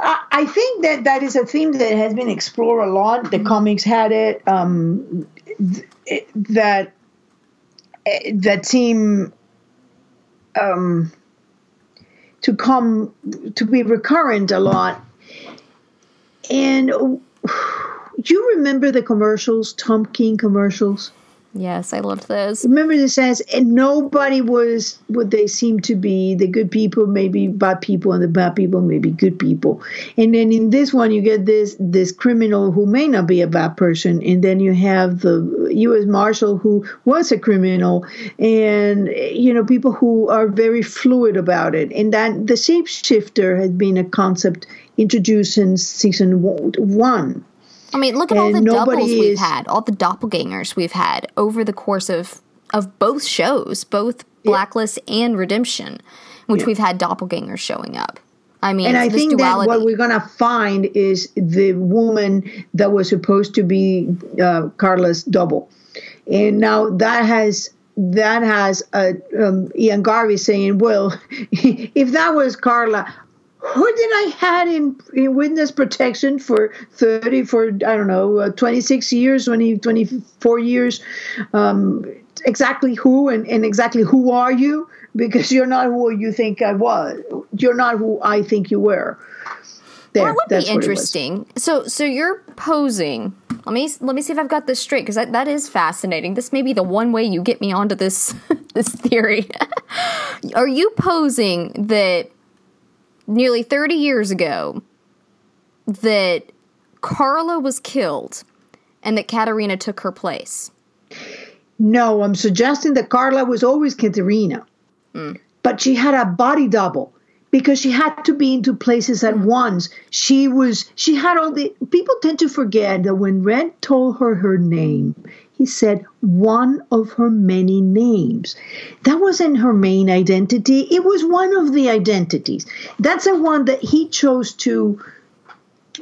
I think that that is a theme that has been explored a lot. The comics had it. Um, that that seem um, to come to be recurrent a lot. And you remember the commercials, Tom King commercials? Yes, I loved those. Remember the sense, and nobody was what they seemed to be. The good people maybe bad people, and the bad people maybe good people. And then in this one, you get this this criminal who may not be a bad person, and then you have the U.S. Marshal who was a criminal, and you know people who are very fluid about it. And that the shapeshifter has been a concept introduced in season one I mean, look at all the doubles we've had, all the doppelgangers we've had over the course of of both shows, both Blacklist yeah. and Redemption, which yeah. we've had doppelgangers showing up. I mean, and I think duality. that what we're gonna find is the woman that was supposed to be uh, Carla's double, and now that has that has uh, um, Ian Garvey saying, "Well, if that was Carla, who did I had in, in witness protection for 30 for I don't know uh, 26 years 20 24 years? Um, exactly who and, and exactly who are you? Because you're not who you think I was. You're not who I think you were. There well, that would be interesting. So so you're posing. Let me let me see if I've got this straight because that, that is fascinating. This may be the one way you get me onto this this theory. Are you posing that nearly 30 years ago that Carla was killed and that Katarina took her place. No, I'm suggesting that Carla was always Katarina. Mm. But she had a body double because she had to be in two places at once. She was she had all the people tend to forget that when Red told her her name, he said one of her many names. That wasn't her main identity, it was one of the identities. That's the one that he chose to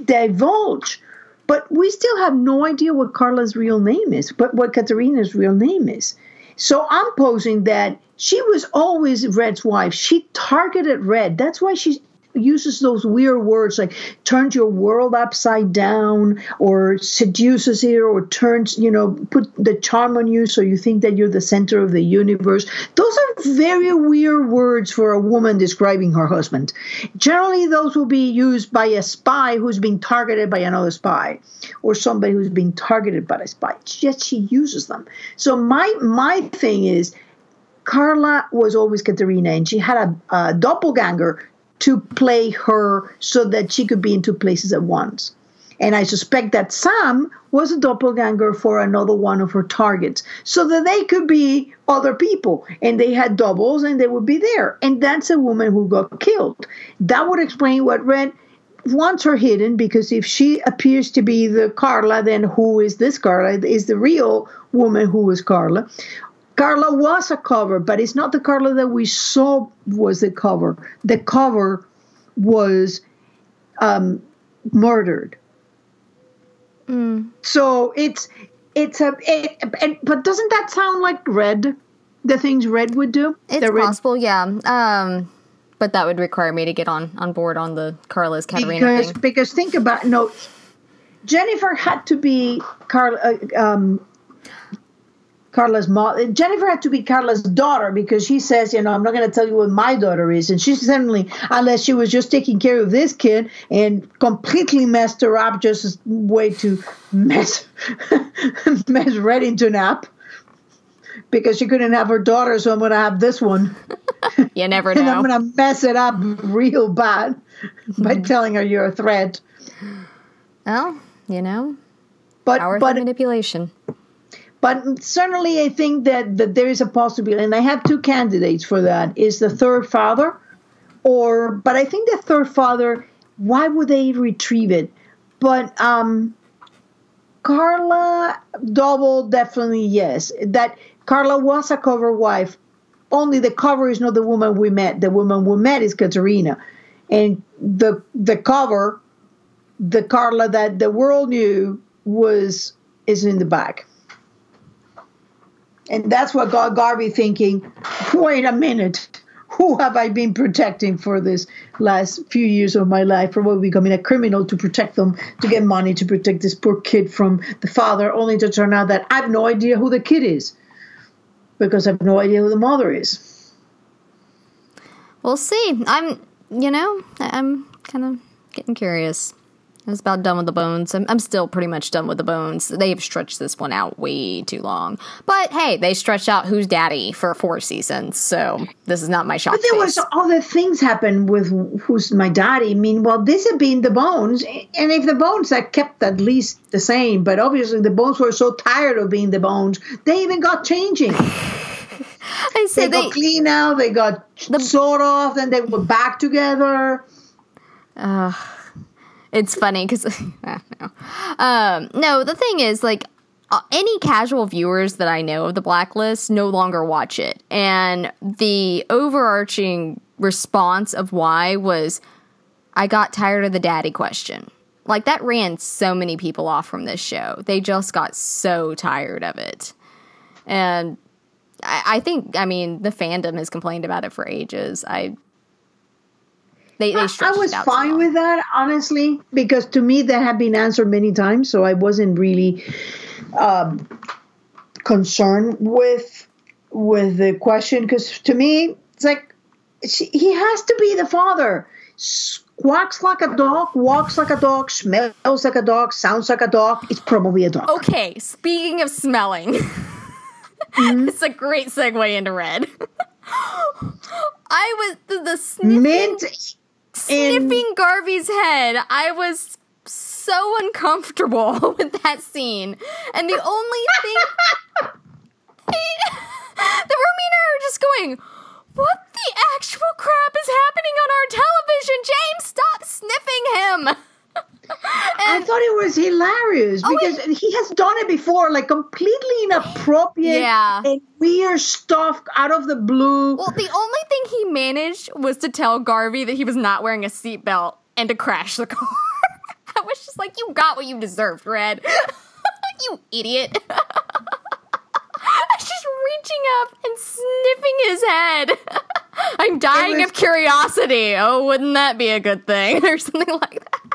divulge. But we still have no idea what Carla's real name is, but what Katarina's real name is. So I'm posing that she was always Red's wife. She targeted Red. That's why she uses those weird words like turns your world upside down or seduces you or turns, you know, put the charm on you so you think that you're the center of the universe. Those are very weird words for a woman describing her husband. Generally, those will be used by a spy who's being targeted by another spy or somebody who's being targeted by a spy. Yet she uses them. So my my thing is Carla was always Katarina, and she had a, a, doppelganger to play her so that she could be in two places at once. And I suspect that Sam was a doppelganger for another one of her targets so that they could be other people and they had doubles and they would be there. And that's a woman who got killed. That would explain what Red wants her hidden because if she appears to be the Carla, then who is this Carla? Is the real woman who was Carla? Carla was a cover, but it's not the Carla that we saw was the cover. The cover was um, murdered. Mm. So it's it's a it, it, but doesn't that sound like Red? The things Red would do. It's possible, yeah. Um, but that would require me to get on on board on the Carla's Katarina because, thing. Because think about no, Jennifer had to be Carla. Uh, um, Carla's mom. Jennifer had to be Carla's daughter because she says, you know, I'm not going to tell you what my daughter is. And she certainly, unless she was just taking care of this kid and completely messed her up, just as way to mess mess Red into nap because she couldn't have her daughter, so I'm going to have this one. You never know. and I'm going to mess it up real bad by mm-hmm. telling her you're a threat. Well, you know, but power but manipulation. But certainly, I think that, that there is a possibility, and I have two candidates for that: is the third father, or but I think the third father. Why would they retrieve it? But um, Carla double definitely yes. That Carla was a cover wife. Only the cover is not the woman we met. The woman we met is Katarina, and the the cover, the Carla that the world knew was is in the back. And that's what got Garvey thinking wait a minute, who have I been protecting for this last few years of my life? Probably becoming a criminal to protect them, to get money to protect this poor kid from the father, only to turn out that I have no idea who the kid is because I have no idea who the mother is. We'll see. I'm, you know, I'm kind of getting curious. I was about done with the bones. I'm, I'm still pretty much done with the bones. They've stretched this one out way too long. But hey, they stretched out Who's Daddy for four seasons, so this is not my shock. But there face. was other things happen with who's my daddy. Meanwhile, this had been the bones, and if the bones had kept at least the same, but obviously the bones were so tired of being the bones, they even got changing. I They said they, got clean out, they got sawed off, then they were back together. It's funny because no. Um, no, the thing is like uh, any casual viewers that I know of the blacklist no longer watch it, and the overarching response of why was I got tired of the daddy question. Like that ran so many people off from this show. They just got so tired of it, and I, I think I mean the fandom has complained about it for ages. I they they I stretched was fine with that, honestly, because to me that had been answered many times, so I wasn't really um, concerned with with the question. Because to me, it's like she, he has to be the father. Squawks like a dog, walks like a dog, smells like a dog, sounds like a dog. It's probably a dog. Okay, speaking of smelling, Mm-hmm. it's a great segue into red. I was the, the sniffing, Mint sniffing Garvey's head. I was so uncomfortable with that scene, and the only thing the Roomie and I are just going. What the actual crap is happening on our television? James, stop sniffing him. I thought it was hilarious Oh, because he has done it before, like completely inappropriate Yeah. and weird stuff out of the blue. Well, the only thing he managed was to tell Garvey that he was not wearing a seatbelt and to crash the car. I was just like, you got what you deserved, Red. you idiot. I was just reaching up and sniffing his head. I'm dying was- of curiosity. Oh, wouldn't that be a good thing? Or something like that.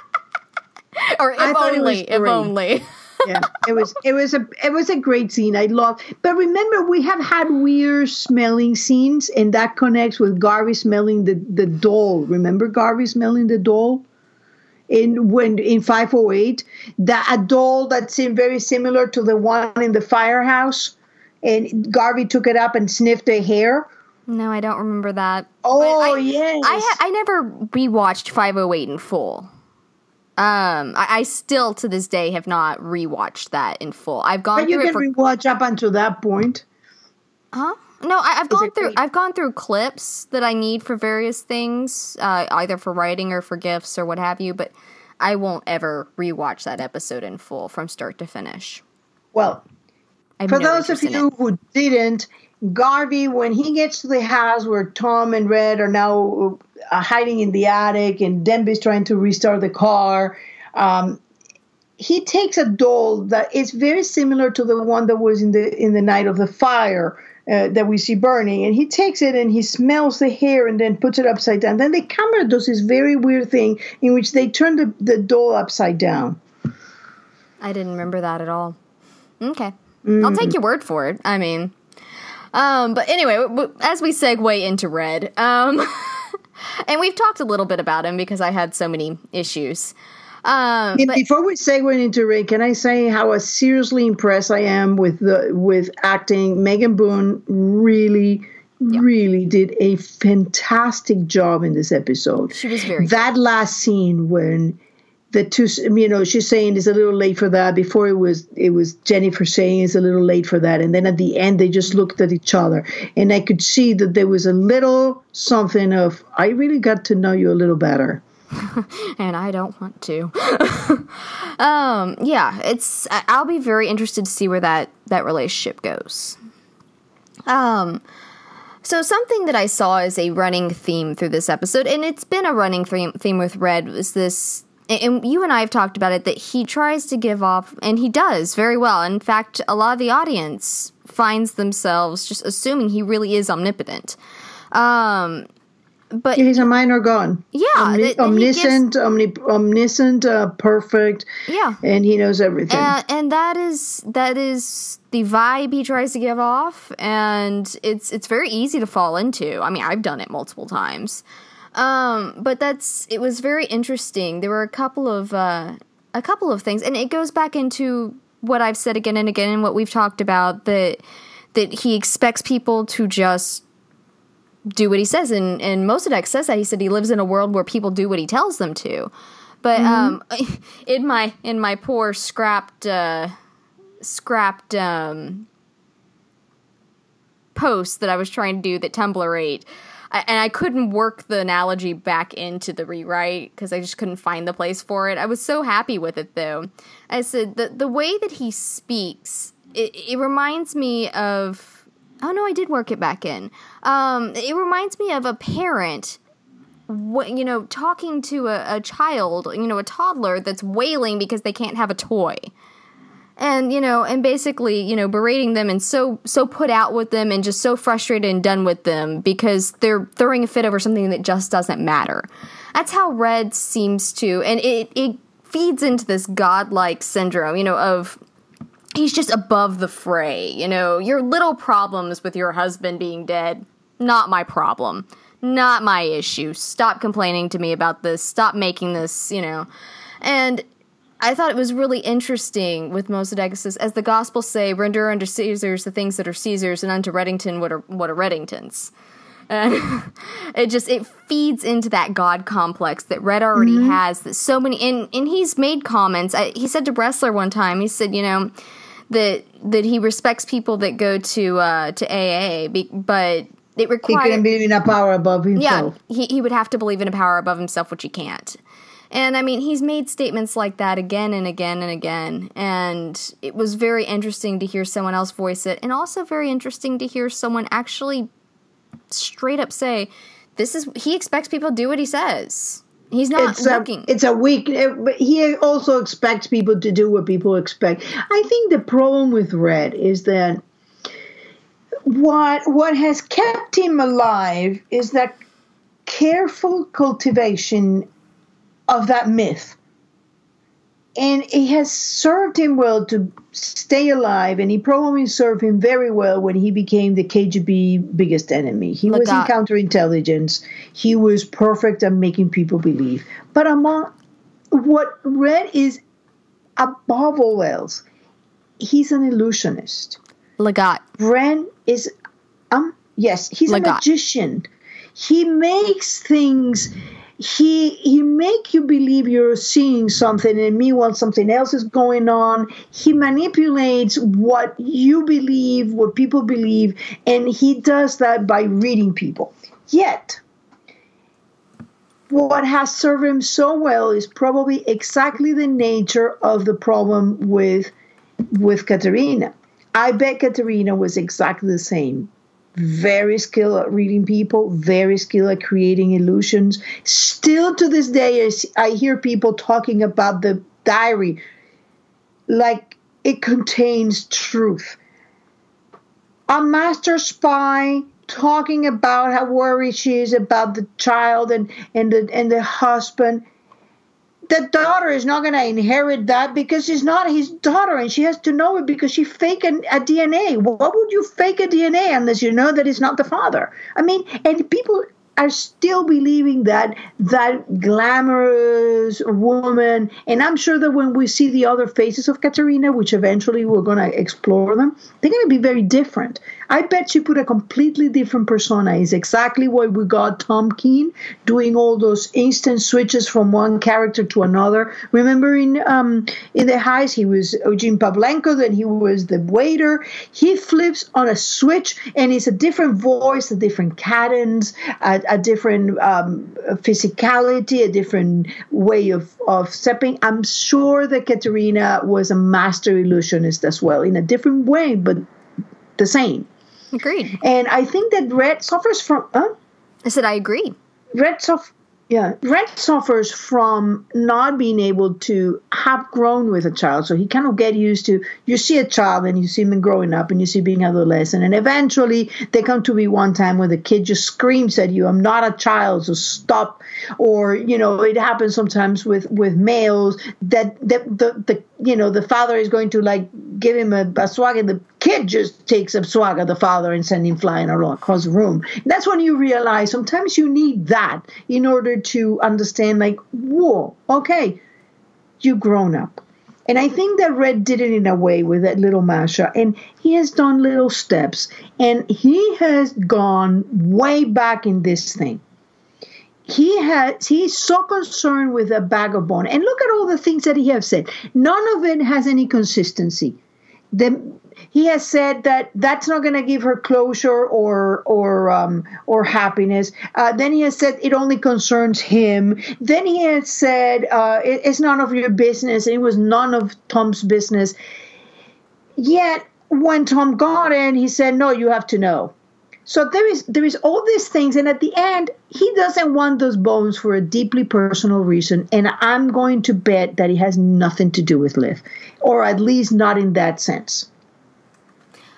or if only, if only. yeah, it was it was a it was a great scene. I love. But remember, we have had weird smelling scenes, and that connects with Garvey smelling the the doll. Remember Garvey smelling the doll. In when in 508, that a doll that seemed very similar to the one in the firehouse, and Garvey took it up and sniffed the hair. No, I don't remember that. Oh I, yes, I ha- I never rewatched 508 in full. Um, I, I still to this day have not rewatched that in full. I've gone but you can for rewatch up until that point. huh? No, I, I've gone through. great? I've gone through clips that I need for various things, uh, either for writing or for gifts or what have you. But I won't ever rewatch that episode in full from start to finish. Well, For no those of you who didn't, Garvey, when he gets to the house where Tom and Red are now uh, hiding in the attic and Dembe's trying to restart the car, um, he takes a doll that is very similar to the one that was in the in the night of the fire uh, that we see burning, and he takes it and he smells the hair and then puts it upside down. Then the camera does this very weird thing in which they turn the, the doll upside down. I didn't remember that at all. Okay. Mm. I'll take your word for it. I mean, um, but anyway, as we segue into Red, um, and we've talked a little bit about him because I had so many issues. Um, but before we segue into Ray, can I say how seriously impressed I am with the with acting? Megan Boone really, really did a fantastic job in this episode. she was very That last scene when the two, you know, she's saying it's a little late for that. Before it was, it was Jennifer saying it's a little late for that, and then at the end they just looked at each other, and I could see that there was a little something of I really got to know you a little better. and I don't want to. um, yeah, it's. I'll be very interested to see where that that relationship goes. Um, so something that I saw as a running theme through this episode, and it's been a running theme theme with Red, was this. And you and I have talked about it that he tries to give off, and he does very well. In fact, a lot of the audience finds themselves just assuming he really is omnipotent. Um, but He's a minor god. yeah, Omni- that- that he gives- omniscient, omni- omniscient, uh, perfect, yeah, and he knows everything. and, and that is that is the vibe he tries to give off and it's it's very easy to fall into i mean i've done it multiple times Um, but that's it was very interesting. There were a couple of uh, a couple of things, and it goes back into what I've said again and again, and what we've talked about that that he expects people to just do what he says, and and Mosaddegh says that he said he lives in a world where people do what he tells them to. But um, in my in my poor scrapped uh, scrapped um, post that I was trying to do that Tumblr ate. And I couldn't work the analogy back into the rewrite because I just couldn't find the place for it. I was so happy with it though. I said the the way that he speaks, it, it reminds me of. Oh no, I did work it back in. Um, it reminds me of a parent you know talking to a, a, child you know a toddler that's wailing because they can't have a toy and you know and basically you know berating them and so so put out with them and just so frustrated and done with them because they're throwing a fit over something that just doesn't matter that's how red seems to and it it feeds into this godlike syndrome you know of he's just above the fray you know your little problems with your husband being dead not my problem not my issue. Stop complaining to me about this. Stop making this, you know. And I thought it was really interesting with Mosaddegh says, as the Gospels say, render unto Caesar's the things that are Caesar's, and unto Reddington what are what are Reddington's. And it just it feeds into that God complex that Red already mm-hmm. has. That so many and and he's made comments. I, he said to Ressler one time, he said, you know, that that he respects people that go to uh, to AA, but it requires. He couldn't believe in a power above himself. Yeah, he, he would have to believe in a power above himself, which he can't. And I mean, he's made statements like that again and again and again. And it was very interesting to hear someone else voice it, and also very interesting to hear someone actually straight up say, "This is he expects people to do what he says." He's not it's looking. A, it's a weak. Eh, but he also expects people to do what people expect. I think the problem with Red is that what what has kept him alive is that careful cultivation of that myth and it has served him well to stay alive and he probably served him very well when he became the kgb biggest enemy he was in counterintelligence he was perfect at making people believe but among what red is above all else he's an illusionist Legat. Bren is um yes, he's Legat. a magician. He makes things he he make you believe you're seeing something and meanwhile something else is going on. He manipulates what you believe what people believe and he does that by reading people. Yet what has served him so well is probably exactly the nature of the problem with with Katarina I bet Katarina was exactly the same. Very skilled at reading people, very skilled at creating illusions. Still to this day, I hear people talking about the diary like it contains truth. A master spy talking about how worried she is about the child and, and the and the husband the daughter is not going to inherit that because she's not his daughter and she has to know it because she faked a, a DNA. What would you fake a DNA unless you know that it's not the father? I mean, and people are still believing that that glamorous woman and i'm sure that when we see the other faces of katarina which eventually we're going to explore them they're going to be very different i bet she put a completely different persona is exactly why we got tom keen doing all those instant switches from one character to another remember in um, in the highs he was eugene pavlenko then he was the waiter he flips on a switch and it's a different voice a different cadence a, a different um, physicality, a different way of, of stepping. I'm sure that Katarina was a master illusionist as well, in a different way, but the same. Agreed. And I think that Red suffers from. Huh? I said I agree. Red suffers yeah, Red suffers from not being able to have grown with a child. So he kind of get used to you see a child and you see him growing up and you see being adolescent, and eventually they come to be one time where the kid just screams at you, "I'm not a child, so stop!" Or you know, it happens sometimes with with males that that the the you know the father is going to like give him a, a swag, and the kid just takes a swag at the father and send him flying across the room. That's when you realize sometimes you need that in order to understand, like, whoa, okay, you've grown up. And I think that Red did it in a way with that little Masha, and he has done little steps, and he has gone way back in this thing he has he's so concerned with a bag of bone and look at all the things that he has said none of it has any consistency the, he has said that that's not going to give her closure or or um, or happiness. Uh, then he has said it only concerns him. Then he has said uh, it, it's none of your business. It was none of Tom's business. Yet when Tom got in, he said, "No, you have to know." So there is there is all these things, and at the end, he doesn't want those bones for a deeply personal reason. And I'm going to bet that it has nothing to do with Liv, or at least not in that sense.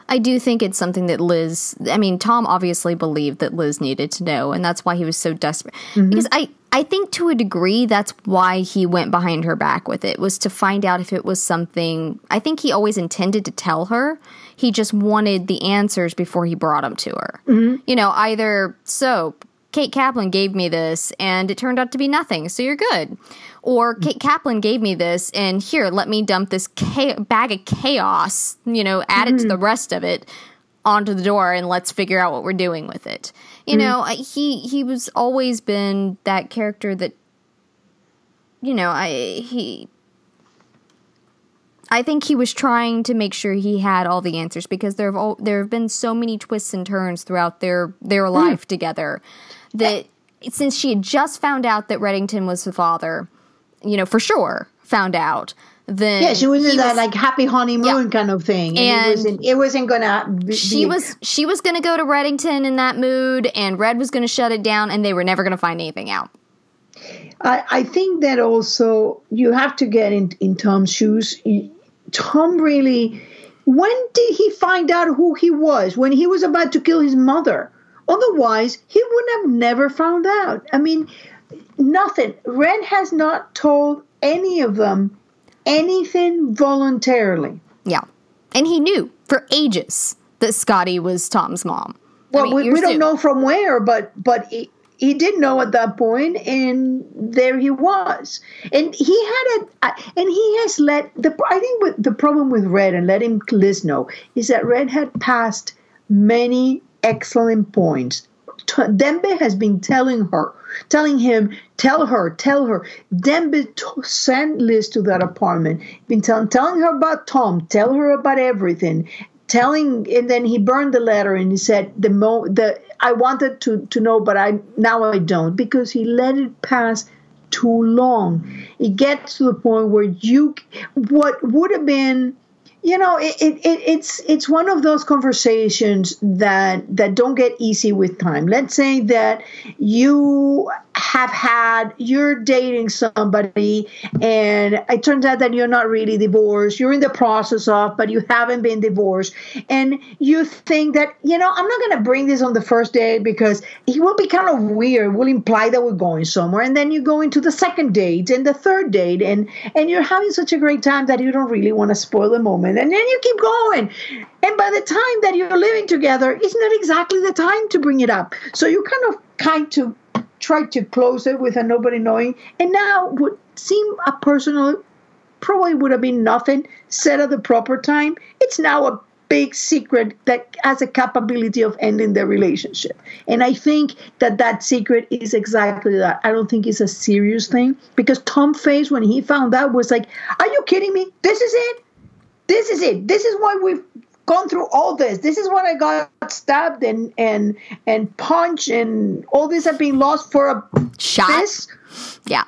I do think it's something that Liz. I mean, Tom obviously believed that Liz needed to know, and that's why he was so desperate. Mm-hmm. Because I, I think to a degree that's why he went behind her back with it was to find out if it was something. I think he always intended to tell her. He just wanted the answers before he brought them to her. Mm-hmm. You know, either so Kate Kaplan gave me this and it turned out to be nothing, so you're good. Or Kate Kaplan gave me this and here, let me dump this cha- bag of chaos, you know, add mm-hmm. it to the rest of it onto the door and let's figure out what we're doing with it. You mm-hmm. know, he he was always been that character that you know, I he I think he was trying to make sure he had all the answers because there have all, there have been so many twists and turns throughout their their mm. life together that since she had just found out that Reddington was the father, you know, for sure found out. Then yeah, she was in that like happy honeymoon yeah. kind of thing, and, and, it wasn't it wasn't gonna. Be, she was she was gonna go to Reddington in that mood, and Red was gonna shut it down, and they were never gonna find anything out. I, I think that also you have to get in in Tom's shoes. Tom really, when did he find out who he was? When he was about to kill his mother. Otherwise, he would have never found out. I mean, nothing. Red has not told any of them anything voluntarily. Yeah. And he knew for ages that Scottie was Tom's mom. Well, I mean, we, we don't know from where, but but he did know at that point, and there he was. And he had a, and he has let the. I think with the problem with Red and letting Liz know is that Red had passed many excellent points. Dembe has been telling her, telling him, tell her, tell her. Dembe t- sent Liz to that apartment, been telling, telling her about Tom, tell her about everything, telling, and then he burned the letter and he said the mo the I wanted to, to know, but I now I don't because he let it pass too long. It gets to the point where you what would have been you know it, it, it's it's one of those conversations that that don't get easy with time. Let's say that you have had you're dating somebody and it turns out that you're not really divorced. You're in the process of but you haven't been divorced. And you think that you know i'm not going to bring this on the first date because it will be kind of weird it will imply that we're going somewhere. And then you go into the second date and the third date and and you're having such a great time that you don't really want to spoil the moment and then you keep going and by the time that you're living together it's not exactly the time to bring it up so you kind of kind to tried to close it with a nobody knowing, and now would seem a personal, probably would have been nothing said at the proper time. It's now a big secret that has a capability of ending the relationship. And I think that that secret is exactly that. I don't think it's a serious thing because Tom Face, when he found out, was like, Are you kidding me? This is it? This is it. This is why we've gone through all this. This is what I got stabbed and and and punched and all this have been lost for a shot. This? Yeah.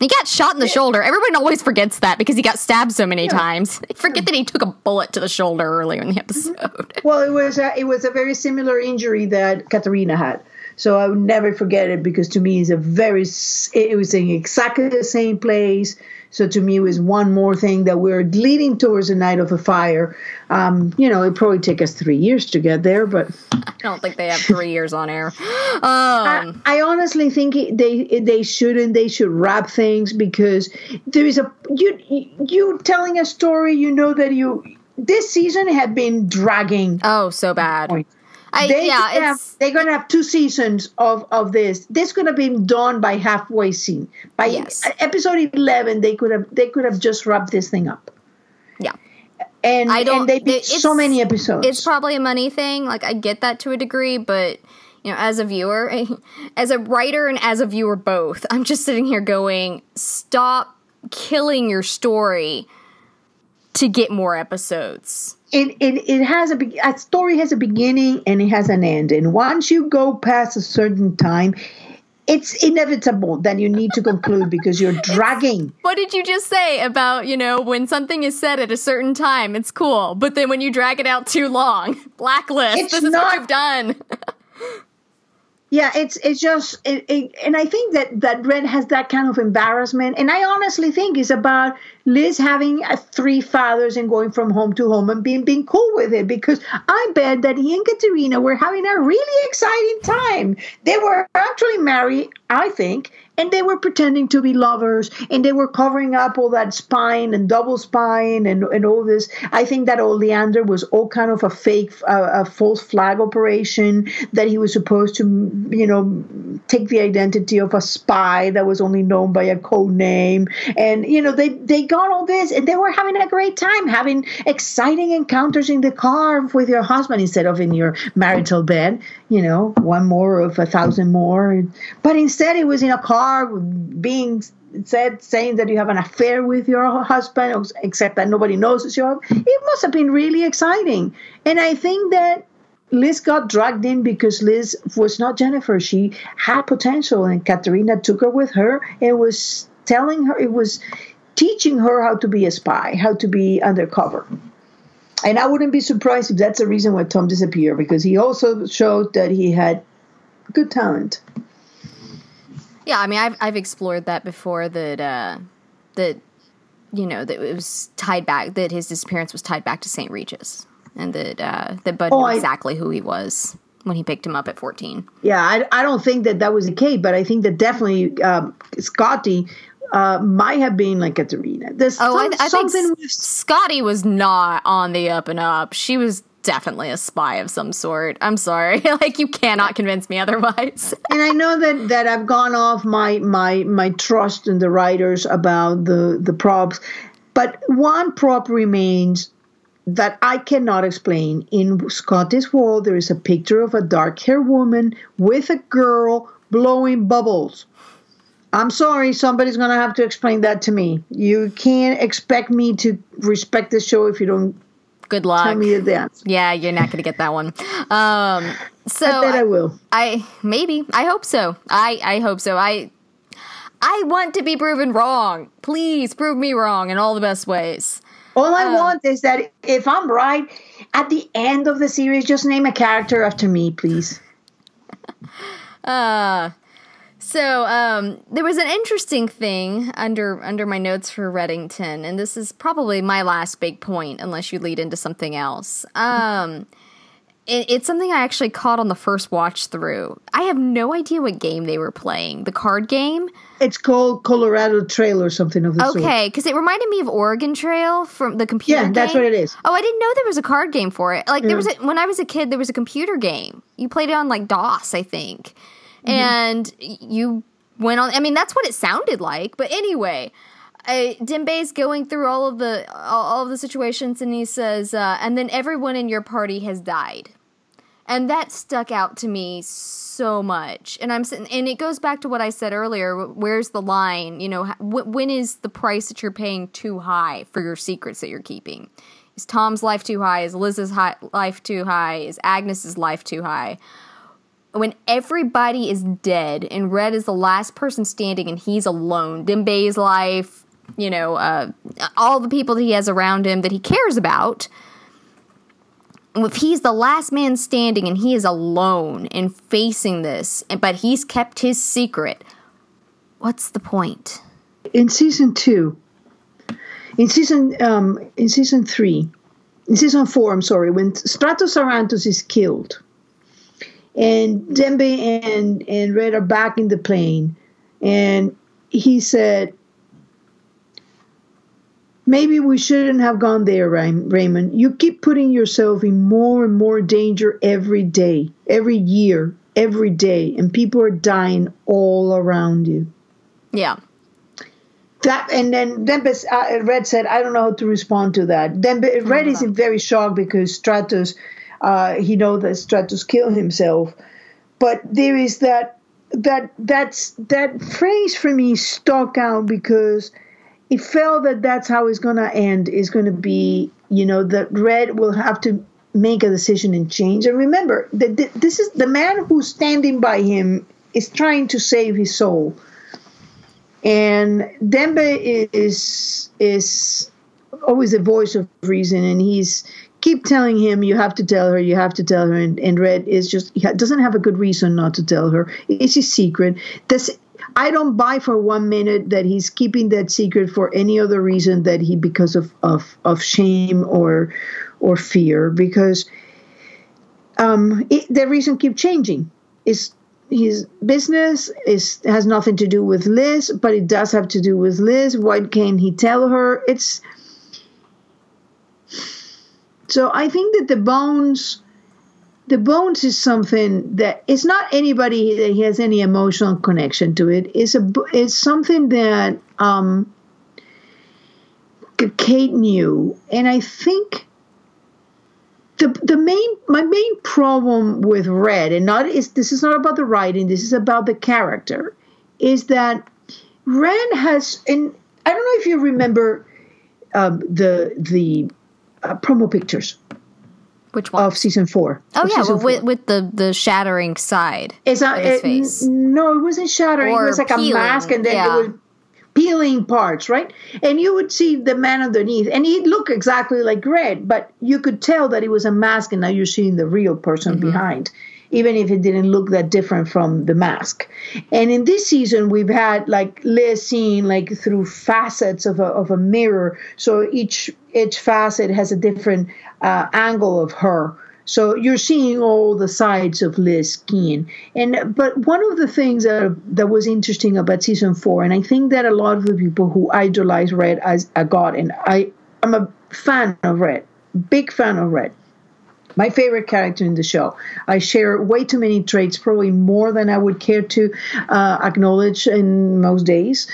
He got shot in the yeah. shoulder. Everyone always forgets that because he got stabbed so many yeah. times. They forget that he took a bullet to the shoulder earlier in the mm-hmm. episode. Well, it was a, it was a very similar injury that Katarina had. So I would never forget it because to me it's a very it was in exactly the same place. So to me, it was one more thing that we're leading towards a night of a fire. Um, you know, it probably take us three years to get there, but I don't think they have three years on air. Um, I, I, honestly think they they shouldn't. They should wrap things because there is a you you telling a story. You know that you this season had been dragging. Oh, so bad. Point. I, they yeah, have, they're going to have two seasons of, of this. This could have been done by halfway scene. By yes. episode eleven, they could have they could have just wrapped this thing up. Yeah, and I don't. And they did so many episodes. It's probably a money thing. Like I get that to a degree, but you know, as a viewer, as a writer, and as a viewer both, I'm just sitting here going, stop killing your story to get more episodes it, it, it has a, a story has a beginning and it has an end and once you go past a certain time it's inevitable that you need to conclude because you're dragging. What did you just say about, you know, when something is said at a certain time, it's cool, but then when you drag it out too long, blacklist, it's this is not, what you've done. yeah it's it's just it, it, and i think that that red has that kind of embarrassment and i honestly think it's about liz having uh, three fathers and going from home to home and being being cool with it because i bet that he and katarina were having a really exciting time. They were actually married i think and they were pretending to be lovers and they were covering up all that spine and double spine and, and all this. I think that oleander was all kind of a fake uh, a false flag operation that he was supposed to you know take the identity of a spy that was only known by a code name. And you know they they got all this and they were having a great time having exciting encounters in the car with your husband instead of in your marital bed you know one more of a thousand more. But instead it was in a car being said saying that you have an affair with your husband except that nobody knows it's your it must have been really exciting. And i think that liz got dragged in because liz was not jennifer. She had potential and katarina took her with her and was telling her it was teaching her how to be a spy how to be undercover and i wouldn't be surprised if that's the reason why tom disappeared because he also showed that he had good talent yeah, I mean, I've I've explored that before. That uh, that you know that it was tied back. That his disappearance was tied back to St. Regis, and that uh, that Bud oh, knew I, exactly who he was when he picked him up at fourteen. Yeah, I, I don't think that that was the case, but I think that definitely um, Scottie uh, might have been like Katarina. There's oh, some, I, I think with... Scottie was not on the up and up. She was definitely a spy of some sort. I'm sorry. like you cannot convince me otherwise. and I know that that I've gone off my my my trust in the writers about the the props, but one prop remains that I cannot explain. In Scottie's world, there is a picture of a dark haired woman with a girl blowing bubbles. I'm sorry, somebody's going to have to explain that to me. You can't expect me to respect the show if you don't Good luck. Tell me the answer. Yeah, you're not going to get that one. Um, so I bet I, I will. I maybe. I hope so. I I hope so. I I want to be proven wrong. Please prove me wrong in all the best ways. All I um, want is that if I'm right, at the end of the series, just name a character after me, please. uh so um, there was an interesting thing under under my notes for Reddington, and this is probably my last big point, unless you lead into something else. Um, it, it's something I actually caught on the first watch through. I have no idea what game they were playing. The card game. It's called Colorado Trail or something of the okay, sort. Okay, because it reminded me of Oregon Trail from the computer. Yeah, game. that's what it is. Oh, I didn't know there was a card game for it. Like yeah. there was a, when I was a kid, there was a computer game. You played it on like DOS, I think mm-hmm. and you went on. I mean, that's what it sounded like. But anyway, uh, Dembe's going through all of the all of the situations, and he says, uh, and then everyone in your party has died, and that stuck out to me so much. And I'm sitting, and it goes back to what I said earlier. Where's the line? You know, wh- when is the price that you're paying too high for your secrets that you're keeping? Is Tom's life too high? Is Liz's hi- life too high? Is Agnes's life too high? When everybody is dead and Red is the last person standing and he's alone, Dembe's life, you know, uh, all the people that he has around him that he cares about, if he's the last man standing and he is alone and facing this, but he's kept his secret, what's the point? In season two, in season um, in season three, in season four, I'm sorry, when Stratos Arantos is killed, and Dembe and and Red are back in the plane, and he said, Maybe we shouldn't have gone there, Raymond. You keep putting yourself in more and more danger every day, every year, every day, and people are dying all around you. Yeah. That and then Dembe, uh, Red said, "I don't know how to respond to that." Then Red is very shocked because Stratos, uh, he knows that Stratos killed himself, but there is that that that's that phrase for me stuck out because it felt that that's how it's going to end. Is going to be you know that red will have to make a decision and change. And remember that this is the man who's standing by him is trying to save his soul. And dembe is is always the voice of reason and he's keep telling him you have to tell her you have to tell her and, and red is just doesn't have a good reason not to tell her it's his secret this I don't buy for one minute that he's keeping that secret for any other reason that he because of of, of shame or or fear because um, it, the reason keep changing. Is his business is has nothing to do with Liz, but it does have to do with Liz. Why can't he tell her? It's so I think that the bones the bones is something that it's not anybody that has any emotional connection to it. It's a it's something that um, Kate knew, and I think the the main my main problem with Red, and not is this is not about the writing. This is about the character. Is that Red has, and I don't know if you remember um, the the uh, promo pictures which one? Of season four. Oh yeah, well, with, with the the shattering side. It's not. It, n- no, it wasn't shattering. Or it was like peeling, a mask, and then yeah. it was peeling parts, right? And you would see the man underneath, and he'd look exactly like Red, but you could tell that it was a mask, and now you're seeing the real person mm-hmm. behind even if it didn't look that different from the mask. And in this season, we've had like Liz seeing like through facets of a, of a mirror. So each each facet has a different uh, angle of her. So you're seeing all the sides of Liz Keen. And but one of the things that that was interesting about season four, and I think that a lot of the people who idolize Red as a god, and I I'm a fan of Red, big fan of Red my favorite character in the show. I share way too many traits, probably more than I would care to uh, acknowledge in most days.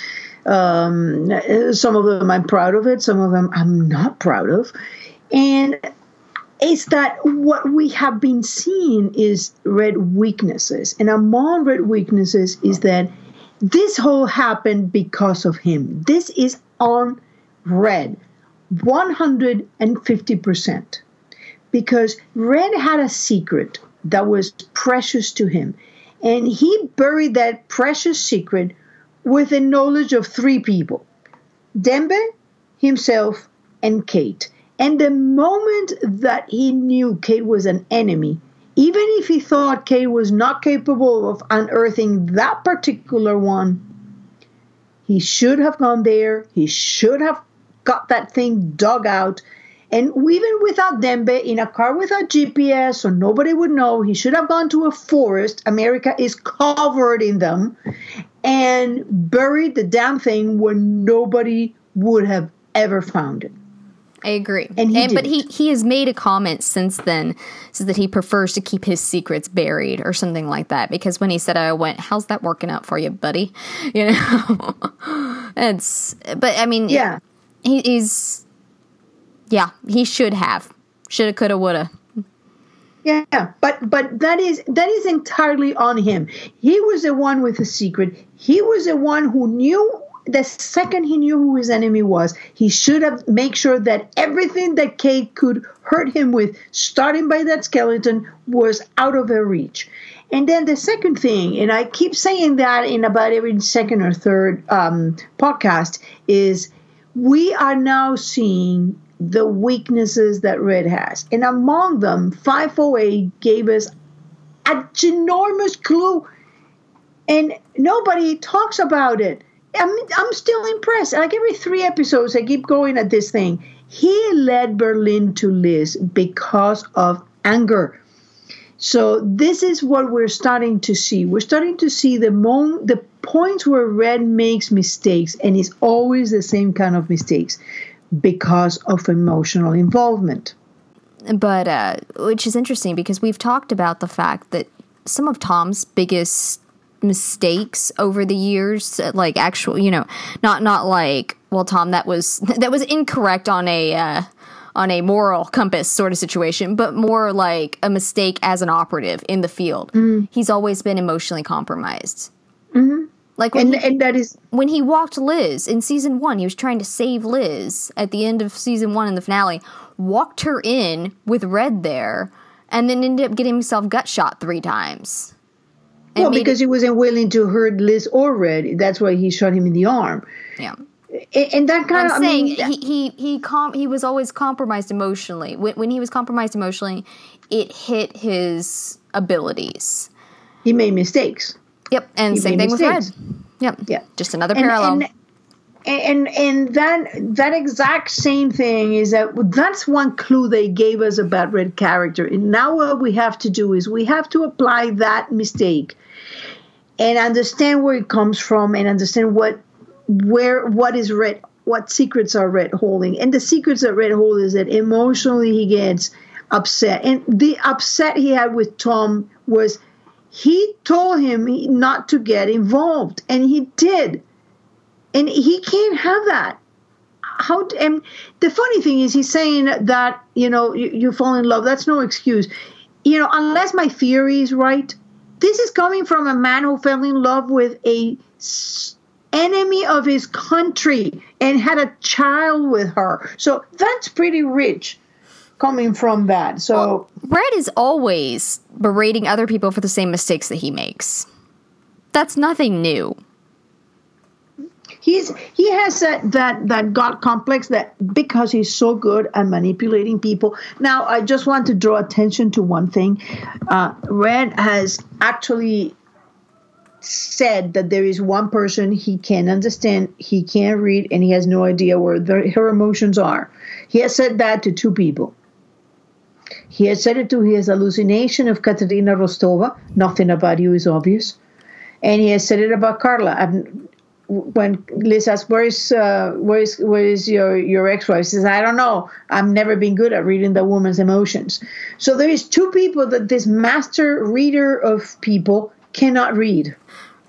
Um, some of them I'm proud of it, some of them I'm not proud of. And it's that what we have been seeing is red weaknesses. And among red weaknesses is that this whole happened because of him. This is on red 150% because Red had a secret that was precious to him. And he buried that precious secret with the knowledge of three people Dembe, himself, and Kate. And the moment that he knew Kate was an enemy, even if he thought Kate was not capable of unearthing that particular one, he should have gone there. He should have got that thing dug out and even without Dembe, in a car without GPS, so nobody would know, he should have gone to a forest. America is covered in them, and buried the damn thing where nobody would have ever found it. I agree. And, he and but he he has made a comment since then, says that he prefers to keep his secrets buried or something like that. Because when he said I went, how's that working out for you, buddy? You know, it's. But I mean, yeah, he, he's yeah, he should have. Shoulda, coulda, woulda. Yeah, but but that is that is entirely on him. He was the one with the secret. He was the one who knew the second he knew who his enemy was, he should have make sure that everything that Kate could hurt him with, starting by that skeleton, was out of her reach. And then the second thing, and I keep saying that in about every second or third um, podcast, is we are now seeing the weaknesses that Red has. And among them, 508 gave us a ginormous clue, and nobody talks about it. I'm, I'm still impressed. Like every three episodes, I keep going at this thing. He led Berlin to Liz because of anger. So this is what we're starting to see. We're starting to see the mo- the points where Red makes mistakes, and it's always the same kind of mistakes because of emotional involvement. But uh, which is interesting because we've talked about the fact that some of Tom's biggest mistakes over the years like actual you know not not like well tom that was that was incorrect on a uh, on a moral compass sort of situation but more like a mistake as an operative in the field mm. he's always been emotionally compromised mm-hmm. Like and, he, and that is when he walked liz in season one he was trying to save liz at the end of season one in the finale walked her in with red there and then ended up getting himself gut shot three times well, because he wasn't willing to hurt Liz or Red. That's why he shot him in the arm. Yeah. And that kind I'm of saying I mean, he he he com- he was always compromised emotionally. When, when he was compromised emotionally, it hit his abilities. He made mistakes. Yep, and same thing mistakes. with Red. Yep. Yeah. Just another parallel. And, and, and and that that exact same thing is that that's one clue they gave us about red character and now what we have to do is we have to apply that mistake and understand where it comes from and understand what where what is red what secrets are red holding and the secrets that red hold is that emotionally he gets upset and the upset he had with tom was he told him not to get involved and he did. And he can't have that. How and the funny thing is he's saying that you know you, you fall in love. That's no excuse. You know unless my theory is right this is coming from a man who fell in love with a enemy of his country and had a child with her. So that's pretty rich coming from that. So well, red is always berating other people for the same mistakes that he makes. That's nothing new. He's he has that that that god complex that because he's so good at manipulating people. Now i just want to draw attention to one thing. Uh, red has actually said that there is one person he can understand he can't read and he has no idea where the, her emotions are. He has said that to two people he has said it to his hallucination of Katarina Rostova. Nothing about you is obvious. And he has said it about Carla. I've, when Liz asks, "Where is uh, where is where is your your ex-wife?" She says, "I don't know. I've never been good at reading the woman's emotions." So there is two people that this master reader of people cannot read.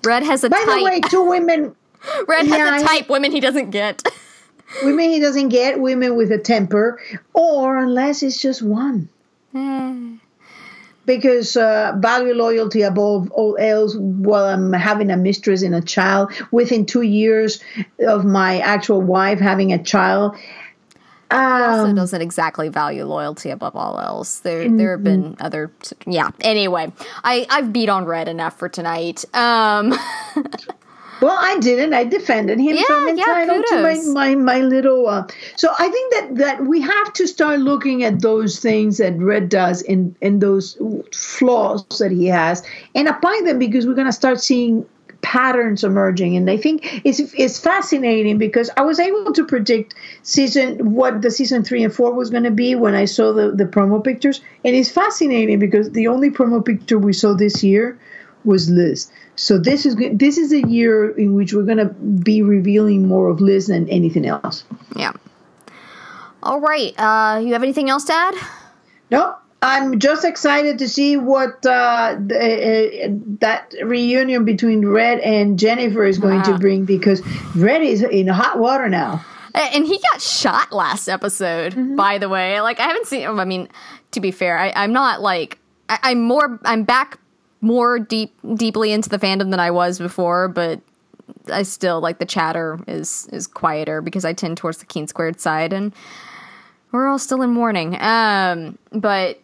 Red has a by type. the way, two women. Red yeah, has a type. Women he doesn't get. women he doesn't get. Women with a temper, or unless it's just one. Eh because uh, value loyalty above all else while I'm having a mistress and a child within two years of my actual wife having a child. Um, also doesn't exactly value loyalty above all else. There, mm-hmm. there have been other, yeah. Anyway, I I've beat on red enough for tonight. Um, Well, I didn't. I defended him, yeah, so I'm entitled yeah, to my, my, my little. Uh, so I think that, that we have to start looking at those things that Red does and, and those flaws that he has and apply them because we're going to start seeing patterns emerging and i think it's, it's fascinating because i was able to predict season what the season three and four was going to be when i saw the, the promo pictures and it's fascinating because the only promo picture we saw this year was liz so this is this is a year in which we're going to be revealing more of Liz than anything else. Yeah. All right. Uh, you have anything else to add? No. I'm just excited to see what uh, the, uh, that reunion between Red and Jennifer is going wow. to bring because Red is in hot water now. And he got shot last episode, mm-hmm. by the way. Like I haven't seen. I mean, to be fair, I, am not like I, am more. I'm back more deep deeply into the fandom than I was before, but I still like the chatter is is quieter because I tend towards the Keen Squared side, and we're all still in mourning. Um, but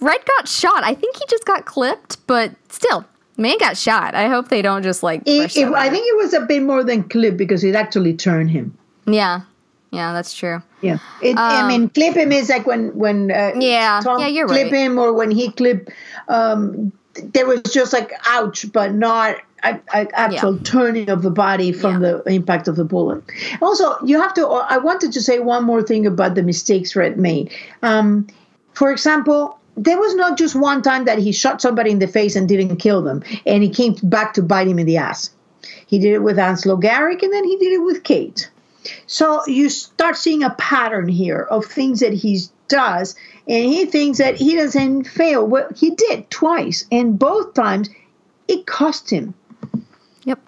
Red got shot. I think he just got clipped, but still, man got shot. I hope they don't just like. It, it, I think it was a bit more than clip because it actually turned him. Yeah, yeah, that's true. Yeah, it, I mean, clip him is like when when uh, Yeah, Tom yeah, you're clip right. him or when he clip. Um, there was just like ouch, but not a, a actual turning of the body from Yeah. the impact of the bullet. Also, you have to. I wanted to say one more thing about the mistakes Red made. Um, for example. There was not just one time that he shot somebody in the face and didn't kill them, and he came back to bite him in the ass. He did it with Anslo Garrick, and then he did it with Kate. So you start seeing a pattern here of things that he does, and he thinks that he doesn't fail. Well, he did twice, and both times it cost him. Yep.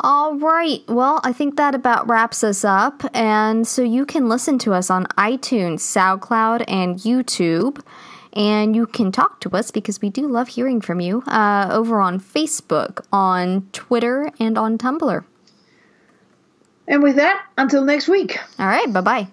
All right. Well, I think that about wraps us up. And so you can listen to us on iTunes, SoundCloud, and YouTube. And you can talk to us because we do love hearing from you uh, over on Facebook, on Twitter, and on Tumblr. And with that, until next week. All right. Bye bye.